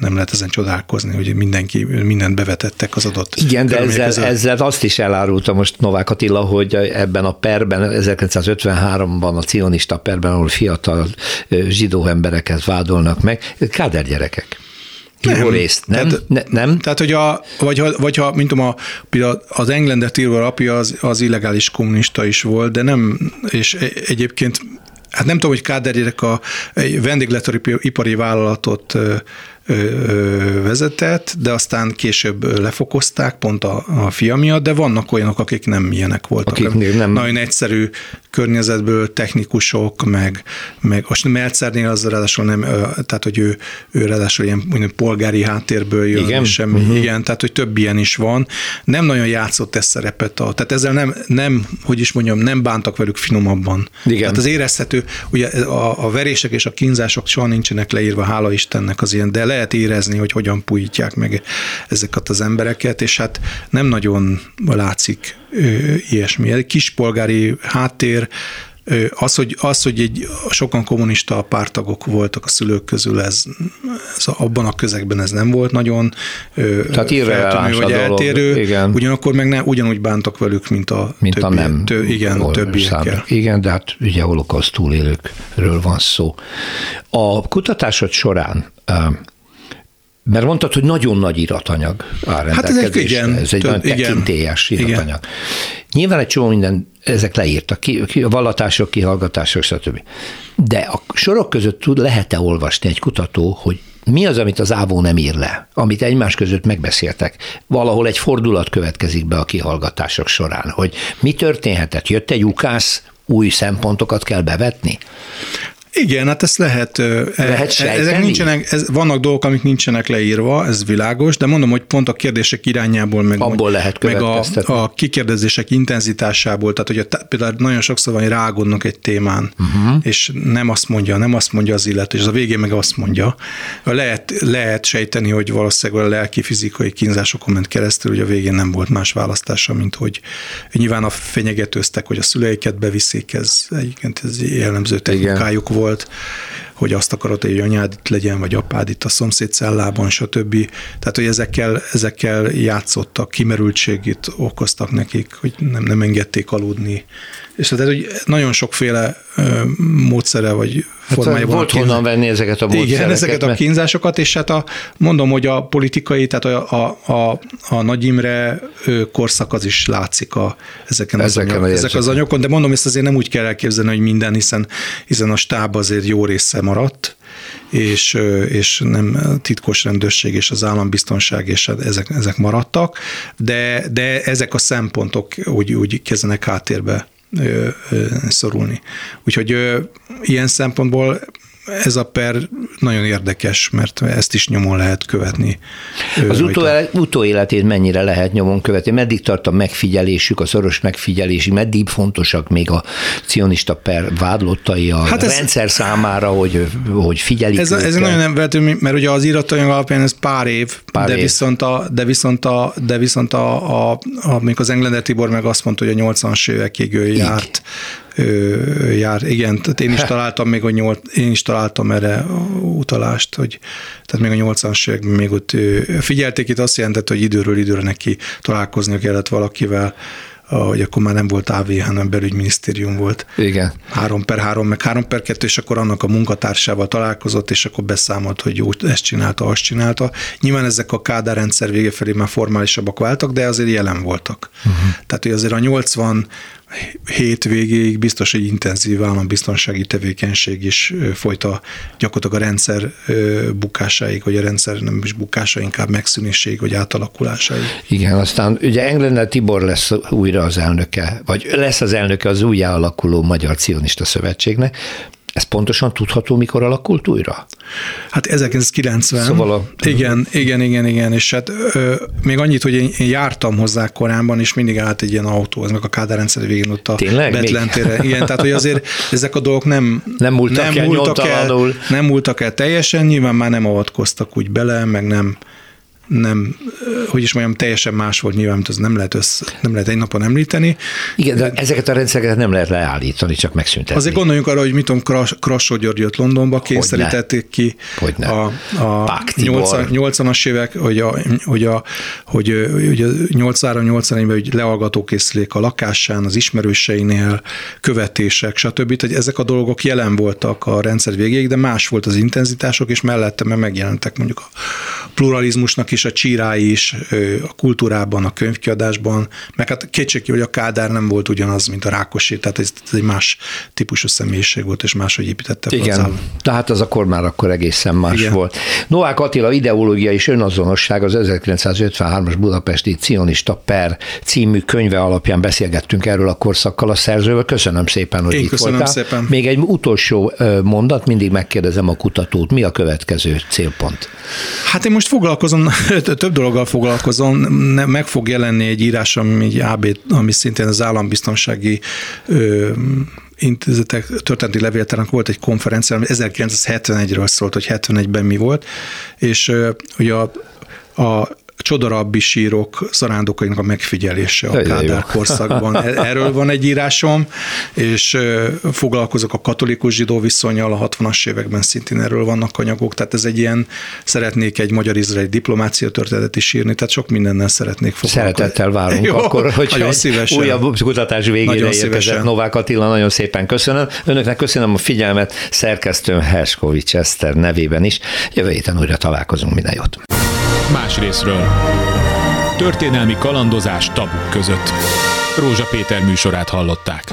nem lehet ezen csodálkozni, hogy mindenki, mindent bevetettek az adott Igen, de ezzel, ezzel, ezzel azt is elárulta most Novák Attila, hogy ebben a perben, 1953-ban a cionista perben, ahol fiatal zsidó embereket vádolnak meg, káder gyerekek. Nem. részt, nem? Tehát, ne, nem? Tehát, hogy a, vagy, ha, vagy ha, mint tudom, a, az Englander Tilver apja az, az illegális kommunista is volt, de nem, és e, egyébként hát nem tudom, hogy Káder a vendégletaripari vállalatot vezetett, de aztán később lefokozták pont a, a fia miatt, de vannak olyanok, akik nem ilyenek voltak. Akik nem... Nagyon egyszerű környezetből technikusok, meg, meg most Melcernél az ráadásul nem, tehát hogy ő, ő ráadásul ilyen mondjuk, polgári háttérből jön, igen? semmi, uh-huh. igen, tehát hogy több ilyen is van. Nem nagyon játszott ez szerepet, a, tehát ezzel nem, nem, hogy is mondjam, nem bántak velük finomabban. Igen. Tehát az érezhető, ugye a, a verések és a kínzások soha nincsenek leírva, hála Istennek az ilyen, de lehet érezni, hogy hogyan pújítják meg ezeket az embereket, és hát nem nagyon látszik ilyesmi. Egy kispolgári háttér, az, hogy, az, hogy egy, sokan kommunista pártagok voltak a szülők közül, ez, ez abban a közegben ez nem volt nagyon Tehát feltűnő, vagy eltérő, igen. ugyanakkor meg ne, ugyanúgy bántak velük, mint a, mint többi, a nem tő, igen, többiekkel. Igen, de hát ugye holokauszt túlélőkről van szó. A kutatásod során mert mondtad, hogy nagyon nagy iratanyag áll Hát ez egy, igen, ez egy több, nagyon tekintélyes igen, iratanyag. Igen. Nyilván egy csomó minden, ezek leírtak, ki, ki, a vallatások, kihallgatások, stb. De a sorok között tud, lehet-e olvasni egy kutató, hogy mi az, amit az ávó nem ír le, amit egymás között megbeszéltek. Valahol egy fordulat következik be a kihallgatások során, hogy mi történhetett, jött egy ukász, új szempontokat kell bevetni? Igen, hát ezt lehet, lehet e, ezek nincsenek, ez, vannak dolgok, amik nincsenek leírva, ez világos, de mondom, hogy pont a kérdések irányából, meg, Abból lehet meg a, a kikérdezések intenzitásából, tehát hogy a, például nagyon sokszor van, hogy rágodnak egy témán, uh-huh. és nem azt mondja, nem azt mondja az illető, és a végén meg azt mondja. Lehet, lehet sejteni, hogy valószínűleg a lelki, fizikai kínzásokon ment keresztül, hogy a végén nem volt más választása, mint hogy nyilván a fenyegetőztek, hogy a szüleiket beviszik, ez egyébként ez jellemző technikájuk volt, volt, hogy azt akarod, hogy anyád itt legyen, vagy apád itt a szomszéd cellában, stb. Tehát, hogy ezekkel, ezekkel játszottak, kimerültségét okoztak nekik, hogy nem, nem engedték aludni. És tehát, hogy nagyon sokféle módszere, vagy hát formája van. Volt honnan venni ezeket a módszereket. Igen, ezeket a kínzásokat, és hát a, mondom, hogy a politikai, tehát a, a, a, a Nagy Imre korszak az is látszik a, ezeken, ezeken az, anyag, ezek az anyagokon, de mondom, ezt azért nem úgy kell elképzelni, hogy minden, hiszen, hiszen a stáb azért jó része maradt, és, és nem titkos rendőrség és az állambiztonság, és ezek, ezek maradtak, de, de ezek a szempontok úgy, úgy kezdenek háttérbe szorulni. Úgyhogy ilyen szempontból ez a per nagyon érdekes, mert ezt is nyomon lehet követni. Az utó, utóéletét mennyire lehet nyomon követni? Meddig tart a megfigyelésük, a szoros megfigyelésük? Meddig fontosak még a cionista per vádlottai a hát ez, rendszer számára, hogy, hogy figyelik Ez, ez nagyon nem vehető, mert ugye az iratanyag alapján ez pár év, pár de, év. Viszont a, de viszont a, de viszont a, a, a, az Englender Tibor meg azt mondta, hogy a 80-as évekig ő járt jár. Igen, tehát én is találtam még a nyolc, én is találtam erre utalást, hogy tehát még a 80-as években még ott figyelték, itt azt jelentett, hogy időről időre neki találkoznia kellett valakivel, hogy akkor már nem volt AV, hanem belügyminisztérium volt. Igen. 3 per 3, meg 3 per 2, és akkor annak a munkatársával találkozott, és akkor beszámolt, hogy jó, ezt csinálta, azt csinálta. Nyilván ezek a Kádár rendszer vége felé már formálisabbak váltak, de azért jelen voltak. Uh-huh. Tehát, hogy azért a 80 hét végéig biztos egy intenzív állambiztonsági tevékenység is folyt a gyakorlatilag a rendszer bukásáig, vagy a rendszer nem is bukása, inkább megszűnéséig, vagy átalakulásáig. Igen, aztán ugye Englender Tibor lesz újra az elnöke, vagy lesz az elnöke az újjáalakuló Magyar Cionista Szövetségnek. Ez pontosan tudható, mikor alakult újra? Hát 1990. Szóval a... Igen, igen, igen, igen, és hát ö, még annyit, hogy én, én jártam hozzá korábban, és mindig állt egy ilyen autó, ez meg a Kádár rendszer végén ott a Betlentére. Igen, tehát hogy azért ezek a dolgok nem, nem múltak, nem el, múltak el, nem múltak el teljesen, nyilván már nem avatkoztak úgy bele, meg nem nem, hogy is mondjam, teljesen más volt nyilván, mint az nem lehet, össze, nem lehet egy napon említeni. Igen, de ezeket a rendszereket nem lehet leállítani, csak megszüntetni. Azért gondoljunk arra, hogy mit tudom, Krassó György jött Londonba, kényszerítették ki Hogyne. a, a 80-as évek, hogy a, hogy a, hogy, hogy a 83-84-ben hogy lealgatókészülék a lakásán, az ismerőseinél, követések, stb. hogy ezek a dolgok jelen voltak a rendszer végéig, de más volt az intenzitások, és mellette megjelentek mondjuk a pluralizmusnak is a csírái is a kultúrában, a könyvkiadásban, meg hát kétségki, hogy a Kádár nem volt ugyanaz, mint a Rákosi, tehát ez, ez egy más típusú személyiség volt, és máshogy építette Igen, az tehát az akkor már akkor egészen más Igen. volt. Novák Attila ideológia és önazonosság az 1953-as budapesti cionista per című könyve alapján beszélgettünk erről a korszakkal a szerzővel. Köszönöm szépen, hogy Én itt köszönöm voltál. szépen. Még egy utolsó mondat, mindig megkérdezem a kutatót, mi a következő célpont? Hát én most foglalkozom több dologgal foglalkozom, meg fog jelenni egy írás, ami, AB, ami szintén az állambiztonsági ö, intézetek történeti levéltának volt egy konferencia, ami 1971-ről szólt, hogy 71-ben mi volt, és ugye a, a csodarabbi sírok zarándokainak a megfigyelése a Kádár korszakban. E- erről van egy írásom, és foglalkozok a katolikus zsidó viszonyal, a 60-as években szintén erről vannak anyagok, tehát ez egy ilyen, szeretnék egy magyar-izraeli diplomácia történetet is írni, tehát sok mindennel szeretnék foglalkozni. Szeretettel várunk Jó, akkor, hogy nagyon szívesen. újabb kutatás végére nagyon érkezett szívesen. Novák Attila, nagyon szépen köszönöm. Önöknek köszönöm a figyelmet, szerkesztőm Herskovics Eszter nevében is. Jövő héten újra találkozunk, minden jót más részről. Történelmi kalandozás tabuk között. Rózsa Péter műsorát hallották.